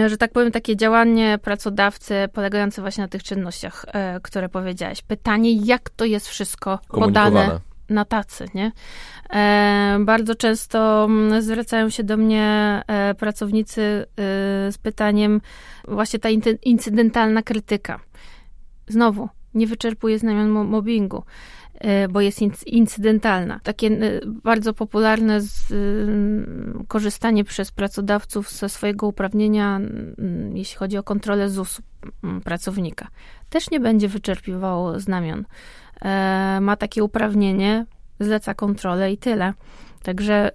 że tak powiem, takie działanie pracodawcy polegające właśnie na tych czynnościach, e, które powiedziałeś. Pytanie, jak to jest wszystko podane na tacy, nie? E, bardzo często mm, zwracają się do mnie e, pracownicy z pytaniem właśnie ta incydentalna krytyka. Znowu, nie wyczerpuje znamion mobbingu. E, bo jest incydentalna. Takie e, bardzo popularne z, e, korzystanie przez pracodawców ze swojego uprawnienia, jeśli chodzi o kontrolę ZUS pracownika, też nie będzie wyczerpywało znamion. Ma takie uprawnienie, zleca kontrolę i tyle. Także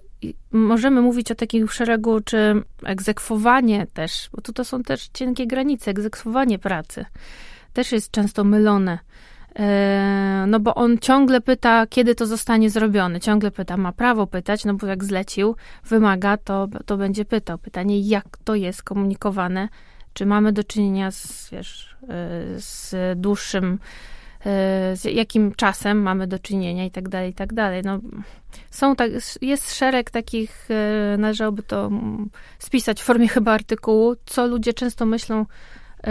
możemy mówić o takim szeregu, czy egzekwowanie też, bo tu to są też cienkie granice, egzekwowanie pracy też jest często mylone E, no bo on ciągle pyta, kiedy to zostanie zrobione. Ciągle pyta, ma prawo pytać, no bo jak zlecił, wymaga, to, to będzie pytał. Pytanie, jak to jest komunikowane, czy mamy do czynienia z, wiesz, e, z dłuższym, e, z jakim czasem mamy do czynienia i tak dalej, i tak dalej. No, są tak, jest szereg takich, należałoby to mm, spisać w formie chyba artykułu, co ludzie często myślą, E,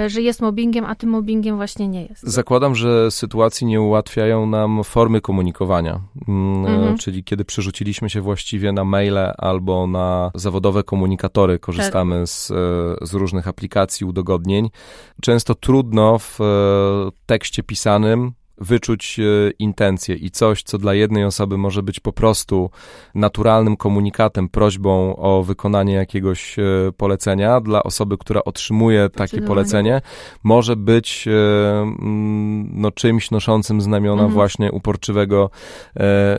że jest mobbingiem, a tym mobbingiem właśnie nie jest. Zakładam, że sytuacji nie ułatwiają nam formy komunikowania, mm, mhm. czyli kiedy przerzuciliśmy się właściwie na maile albo na zawodowe komunikatory, korzystamy tak. z, e, z różnych aplikacji, udogodnień. Często trudno w e, tekście pisanym wyczuć e, intencje i coś, co dla jednej osoby może być po prostu naturalnym komunikatem, prośbą o wykonanie jakiegoś e, polecenia, dla osoby, która otrzymuje takie polecenie, może być e, mm, no, czymś noszącym znamiona mhm. właśnie uporczywego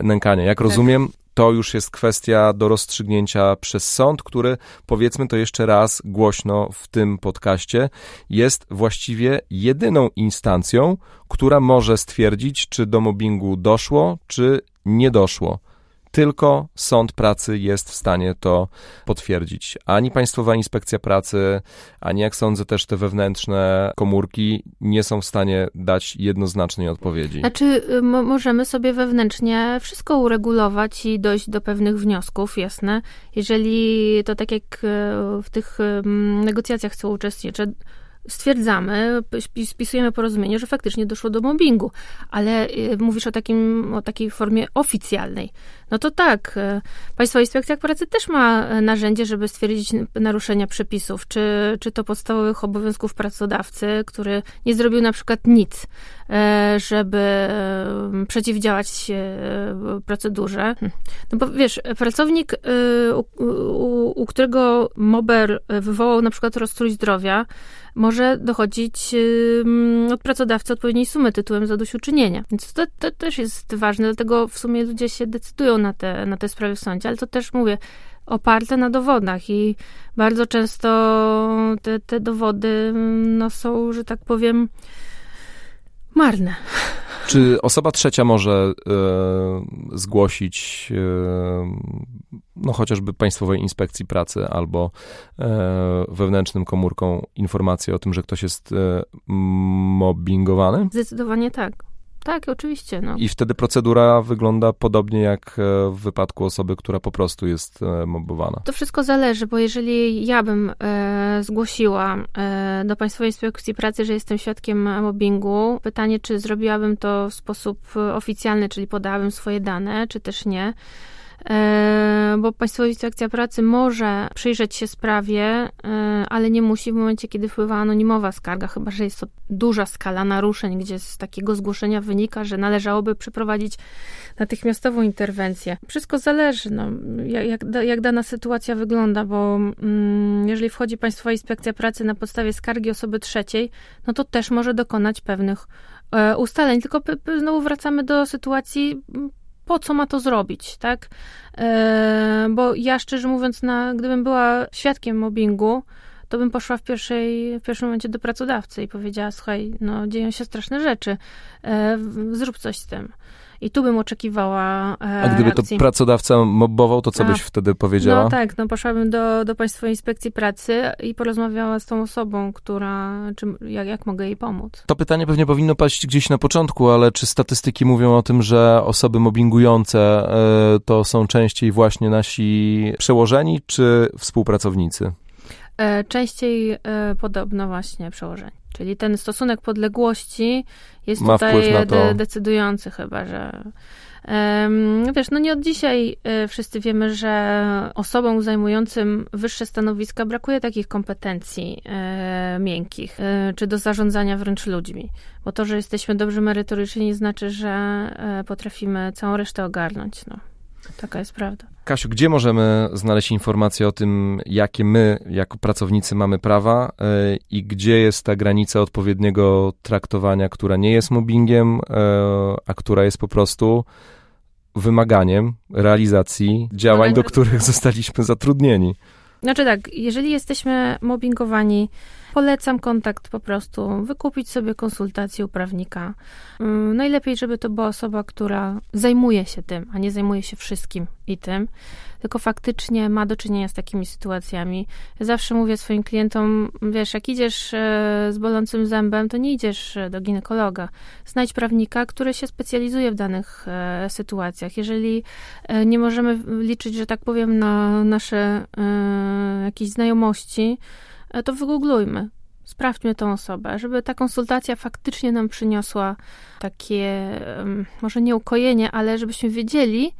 nękania. Jak tak. rozumiem, to już jest kwestia do rozstrzygnięcia przez sąd, który, powiedzmy to jeszcze raz głośno w tym podcaście, jest właściwie jedyną instancją, która może stwierdzić, czy do mobbingu doszło, czy nie doszło tylko sąd pracy jest w stanie to potwierdzić. Ani Państwowa Inspekcja Pracy, ani jak sądzę też te wewnętrzne komórki nie są w stanie dać jednoznacznej odpowiedzi. Znaczy, y, możemy sobie wewnętrznie wszystko uregulować i dojść do pewnych wniosków, jasne. Jeżeli to tak jak y, w tych negocjacjach chcą uczestniczyć, stwierdzamy, spisujemy porozumienie, że faktycznie doszło do mobbingu, ale y, mówisz o, takim, o takiej formie oficjalnej. No to tak, y, Państwowa Inspekcja Pracy też ma y, narzędzie, żeby stwierdzić naruszenia przepisów, czy, czy to podstawowych obowiązków pracodawcy, który nie zrobił na przykład nic, żeby przeciwdziałać procedurze. Hm. No bo wiesz, pracownik, u, u, u którego mober wywołał na przykład rozstrój zdrowia, może dochodzić od pracodawcy odpowiedniej sumy tytułem zadośćuczynienia. Więc to, to też jest ważne, dlatego w sumie ludzie się decydują na te, na te sprawy w sądzie, ale to też mówię, oparte na dowodach i bardzo często te, te dowody no, są, że tak powiem, marne. Czy osoba trzecia może e, zgłosić e, no chociażby Państwowej Inspekcji Pracy albo e, wewnętrznym komórką informację o tym, że ktoś jest mobbingowany? Zdecydowanie tak. Tak, oczywiście. No. I wtedy procedura wygląda podobnie jak e, w wypadku osoby, która po prostu jest e, mobbowana. To wszystko zależy, bo jeżeli ja bym e, zgłosiła e, do Państwowej Inspekcji Pracy, że jestem świadkiem mobbingu, pytanie, czy zrobiłabym to w sposób oficjalny, czyli podałabym swoje dane, czy też nie E, bo Państwowa Inspekcja Pracy może przyjrzeć się sprawie, e, ale nie musi w momencie, kiedy wpływa anonimowa skarga, chyba że jest to duża skala naruszeń, gdzie z takiego zgłoszenia wynika, że należałoby przeprowadzić natychmiastową interwencję. Wszystko zależy, no, jak, jak dana sytuacja wygląda, bo mm, jeżeli wchodzi Państwowa Inspekcja Pracy na podstawie skargi osoby trzeciej, no to też może dokonać pewnych e, ustaleń. Tylko znowu wracamy do sytuacji po co ma to zrobić, tak? E, bo ja szczerze mówiąc, na, gdybym była świadkiem mobbingu, to bym poszła w, pierwszej, w pierwszym momencie do pracodawcy i powiedziała, słuchaj, no dzieją się straszne rzeczy, e, zrób coś z tym. I tu bym oczekiwała e, A gdyby to pracodawca mobbował, to co A. byś wtedy powiedziała? No tak, no poszłabym do, do Państwowej Inspekcji Pracy i porozmawiała z tą osobą, która, czy, jak, jak mogę jej pomóc. To pytanie pewnie powinno paść gdzieś na początku, ale czy statystyki mówią o tym, że osoby mobbingujące e, to są częściej właśnie nasi przełożeni czy współpracownicy? E, częściej e, podobno właśnie przełożenie. Czyli ten stosunek podległości jest Ma tutaj de- decydujący chyba, że wiesz, no nie od dzisiaj e, wszyscy wiemy, że osobom zajmującym wyższe stanowiska brakuje takich kompetencji e, miękkich, e, czy do zarządzania wręcz ludźmi. Bo to, że jesteśmy dobrze merytoryczni nie znaczy, że e, potrafimy całą resztę ogarnąć. No. Taka jest prawda. Kasiu, gdzie możemy znaleźć informacje o tym, jakie my, jako pracownicy, mamy prawa e, i gdzie jest ta granica odpowiedniego traktowania, która nie jest mobbingiem, e, a która jest po prostu wymaganiem realizacji działań, No do których zostaliśmy zatrudnieni? Znaczy tak, jeżeli jesteśmy mobbingowani, polecam kontakt po prostu, wykupić sobie konsultację u prawnika. Ym, Najlepiej, żeby to była osoba, która zajmuje się tym, a nie zajmuje się wszystkim i tym, tylko faktycznie ma do czynienia z takimi sytuacjami. Ja zawsze mówię swoim klientom, wiesz, jak idziesz e, z bolącym zębem, to nie idziesz e, do ginekologa. Znajdź prawnika, który się specjalizuje w danych e, sytuacjach. Jeżeli nie możemy liczyć, że tak powiem, na nasze jakieś znajomości, to wygooglujmy. Sprawdźmy tą osobę, żeby ta konsultacja faktycznie nam przyniosła takie, może nie ukojenie, ale żebyśmy wiedzieli,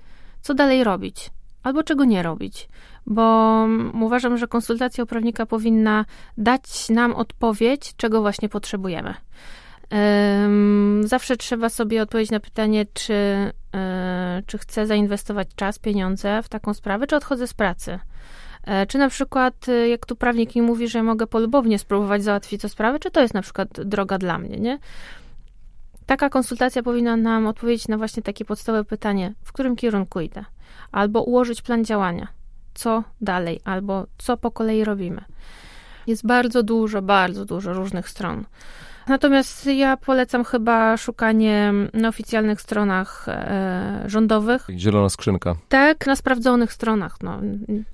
co dalej robić albo czego nie robić. Bo mm, uważam, że konsultacja u prawnika powinna dać nam odpowiedź, czego właśnie potrzebujemy. Em, Zawsze trzeba sobie odpowiedzieć na pytanie, czy, e, czy chcę zainwestować czas, pieniądze w taką sprawę, czy odchodzę z pracy. E, Czy na przykład, e, jak tu prawnik mi mówi, że mogę polubownie spróbować załatwić tę sprawę, czy to jest na przykład droga dla mnie, nie? Taka konsultacja powinna nam odpowiedzieć na właśnie takie podstawowe pytanie, w którym kierunku idę, albo ułożyć plan działania, co dalej, albo co po kolei robimy. Jest bardzo dużo, bardzo dużo różnych stron. Natomiast ja polecam chyba szukanie na oficjalnych stronach e, rządowych. Zielona skrzynka. Tak, na sprawdzonych stronach. No.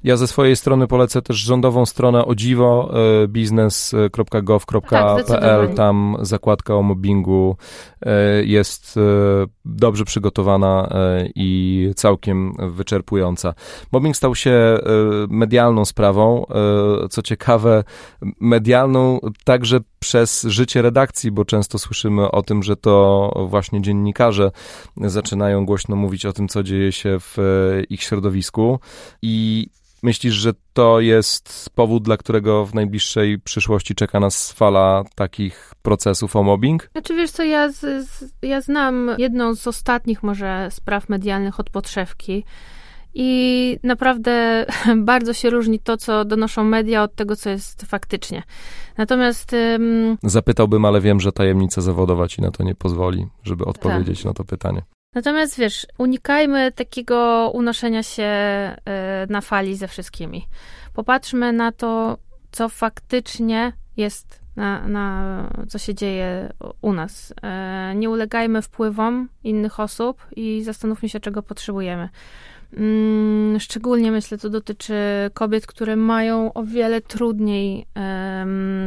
Ja ze swojej strony polecę też rządową stronę o dziwo, e, Tak, biznes.gov.pl, zdecydowanie. tam zakładka o mobbingu e, jest e, dobrze przygotowana e, i całkiem wyczerpująca. Mobbing stał się e, medialną sprawą, co ciekawe, medialną także przez życie redakcji, bo często słyszymy o tym, że to właśnie dziennikarze zaczynają głośno mówić o tym, co dzieje się w e, ich środowisku i Myślisz, że to jest powód, dla którego w najbliższej przyszłości czeka nas fala takich procesów o mobbing? Znaczy wiesz co, ja, z, z, ja znam jedną z ostatnich może spraw medialnych od podszewki i naprawdę bardzo się różni to, co donoszą media od tego, co jest faktycznie. Natomiast ym, Zapytałbym, ale wiem, że tajemnica zawodowa ci na to nie pozwoli, żeby odpowiedzieć na to pytanie. Natomiast wiesz, unikajmy takiego unoszenia się e, na fali ze wszystkimi. Popatrzmy na to, co faktycznie jest, na, na co się dzieje u nas. E, Nie ulegajmy wpływom innych osób i zastanówmy się, czego potrzebujemy. Mm, Szczególnie myślę, to dotyczy kobiet, które mają o wiele trudniej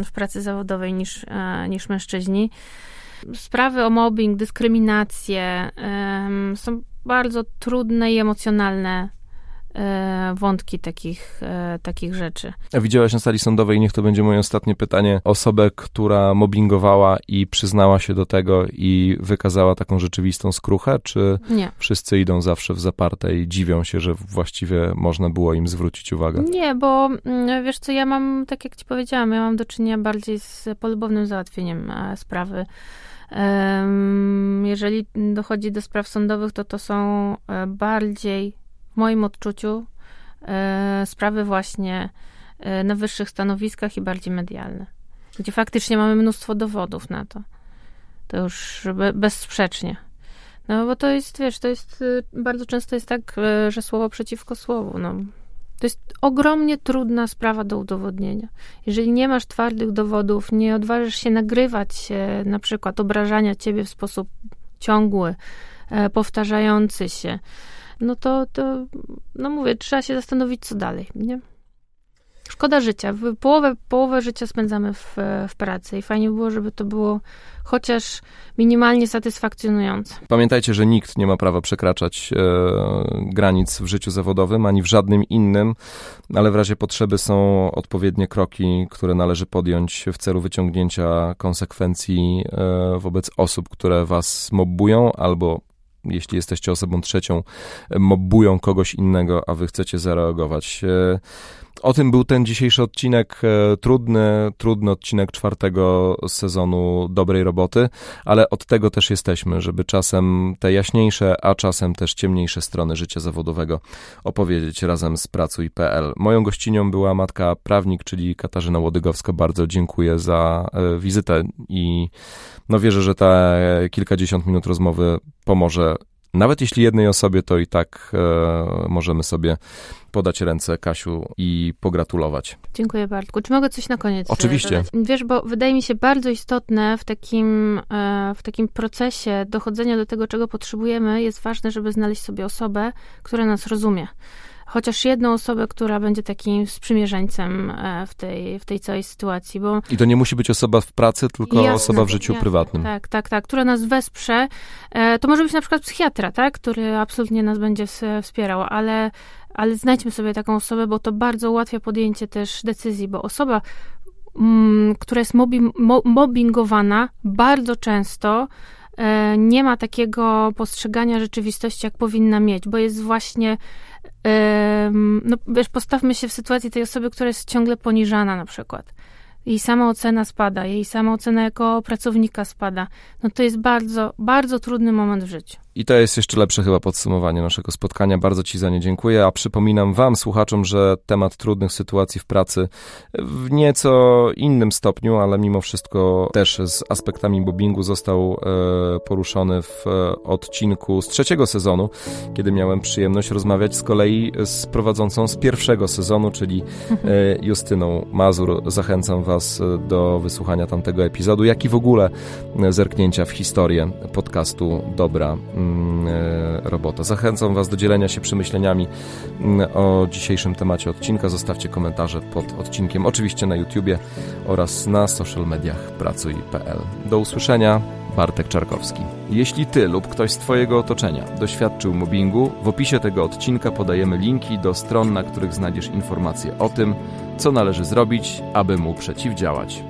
w pracy zawodowej niż, e, niż mężczyźni. Sprawy o mobbing, dyskryminację są bardzo trudne i emocjonalne wątki takich, e, takich rzeczy. A widziałaś na sali sądowej, niech to będzie moje ostatnie pytanie, osobę, która mobbingowała i przyznała się do tego i wykazała taką rzeczywistą skruchę, czy Nie. wszyscy idą zawsze w zaparte i dziwią się, że właściwie można było im zwrócić uwagę? Nie, bo mm, wiesz co, ja mam, tak jak ci powiedziałam, ja mam do czynienia bardziej z polubownym załatwieniem e, sprawy. Jeżeli dochodzi do spraw sądowych, to to są e, bardziej, w moim odczuciu, e, sprawy właśnie e, na wyższych stanowiskach i bardziej medialne, gdzie faktycznie mamy mnóstwo dowodów na to. To już be, bezsprzecznie. No bo to jest, wiesz, to jest, y, bardzo często jest tak, y, że słowo przeciwko słowu, no. To jest ogromnie trudna sprawa do udowodnienia. Jeżeli nie masz twardych dowodów, nie odważysz się nagrywać na przykład obrażania ciebie w sposób ciągły, e, powtarzający się, no to, to no mówię, trzeba się zastanowić, co dalej, nie? Szkoda życia. Połowę, połowę życia spędzamy w, w pracy i fajnie było, żeby to było chociaż minimalnie satysfakcjonujące. Pamiętajcie, że nikt nie ma prawa przekraczać e, granic w życiu zawodowym, ani w żadnym innym, ale w razie potrzeby są odpowiednie kroki, które należy podjąć w celu wyciągnięcia konsekwencji e, wobec osób, które was mobbują albo jeśli jesteście osobą trzecią, mobbują kogoś innego, a wy chcecie zareagować. O tym był ten dzisiejszy odcinek, e, trudny, trudny odcinek czwartego sezonu dobrej roboty, ale od tego też jesteśmy, żeby czasem te jaśniejsze, a czasem też ciemniejsze strony życia zawodowego opowiedzieć razem z Pracuj.pl. Moją gościnią była matka prawnik, czyli Katarzyna Łodygowska. Bardzo dziękuję za e, wizytę i no wierzę, że te kilkadziesiąt minut rozmowy pomoże nawet jeśli jednej osobie, to i tak e, możemy sobie podać ręce Kasiu i pogratulować. Dziękuję Bartku. Czy mogę coś na koniec e, Oczywiście. Dodać? Wiesz, bo wydaje mi się bardzo istotne w takim, e, w takim procesie dochodzenia do tego, czego potrzebujemy, jest ważne, żeby znaleźć sobie osobę, która nas rozumie chociaż jedną osobę, która będzie takim sprzymierzeńcem e, w tej, w tej całej sytuacji. Bo I to nie musi być osoba w pracy, tylko jasne, osoba w życiu jasne, prywatnym. Tak, tak, tak, która nas wesprze. E, to może być na przykład psychiatra, tak, który absolutnie nas będzie wspierał, ale, ale znajdźmy sobie taką osobę, bo to bardzo ułatwia podjęcie też decyzji, bo osoba, mm, która jest mobbingowana, bardzo często e, nie ma takiego postrzegania rzeczywistości, jak powinna mieć, bo jest właśnie no wiesz, postawmy się w sytuacji tej osoby, która jest ciągle poniżana na przykład. Jej sama ocena spada, jej sama ocena jako pracownika spada. No to jest bardzo, bardzo trudny moment w życiu. I to jest jeszcze lepsze chyba podsumowanie naszego spotkania. Bardzo Ci za nie dziękuję, a przypominam Wam, słuchaczom, że temat trudnych sytuacji w pracy w nieco innym stopniu, ale mimo wszystko też z aspektami mobbingu został e, poruszony w e, odcinku z trzeciego sezonu, kiedy miałem przyjemność rozmawiać z kolei z prowadzącą z pierwszego sezonu, czyli e, Justyną Mazur. Zachęcam Was do wysłuchania tamtego epizodu, jak i w ogóle zerknięcia w historię podcastu Dobra e, robota. Zachęcam Was do dzielenia się przemyśleniami mm, o dzisiejszym temacie odcinka. Zostawcie komentarze pod odcinkiem, oczywiście na YouTubie oraz na social mediach pracuj.pl. Do usłyszenia. Bartek Czarkowski. Jeśli Ty lub ktoś z Twojego otoczenia doświadczył mobbingu, w opisie tego odcinka podajemy linki do stron, na których znajdziesz informacje o tym, co należy zrobić, aby mu przeciwdziałać.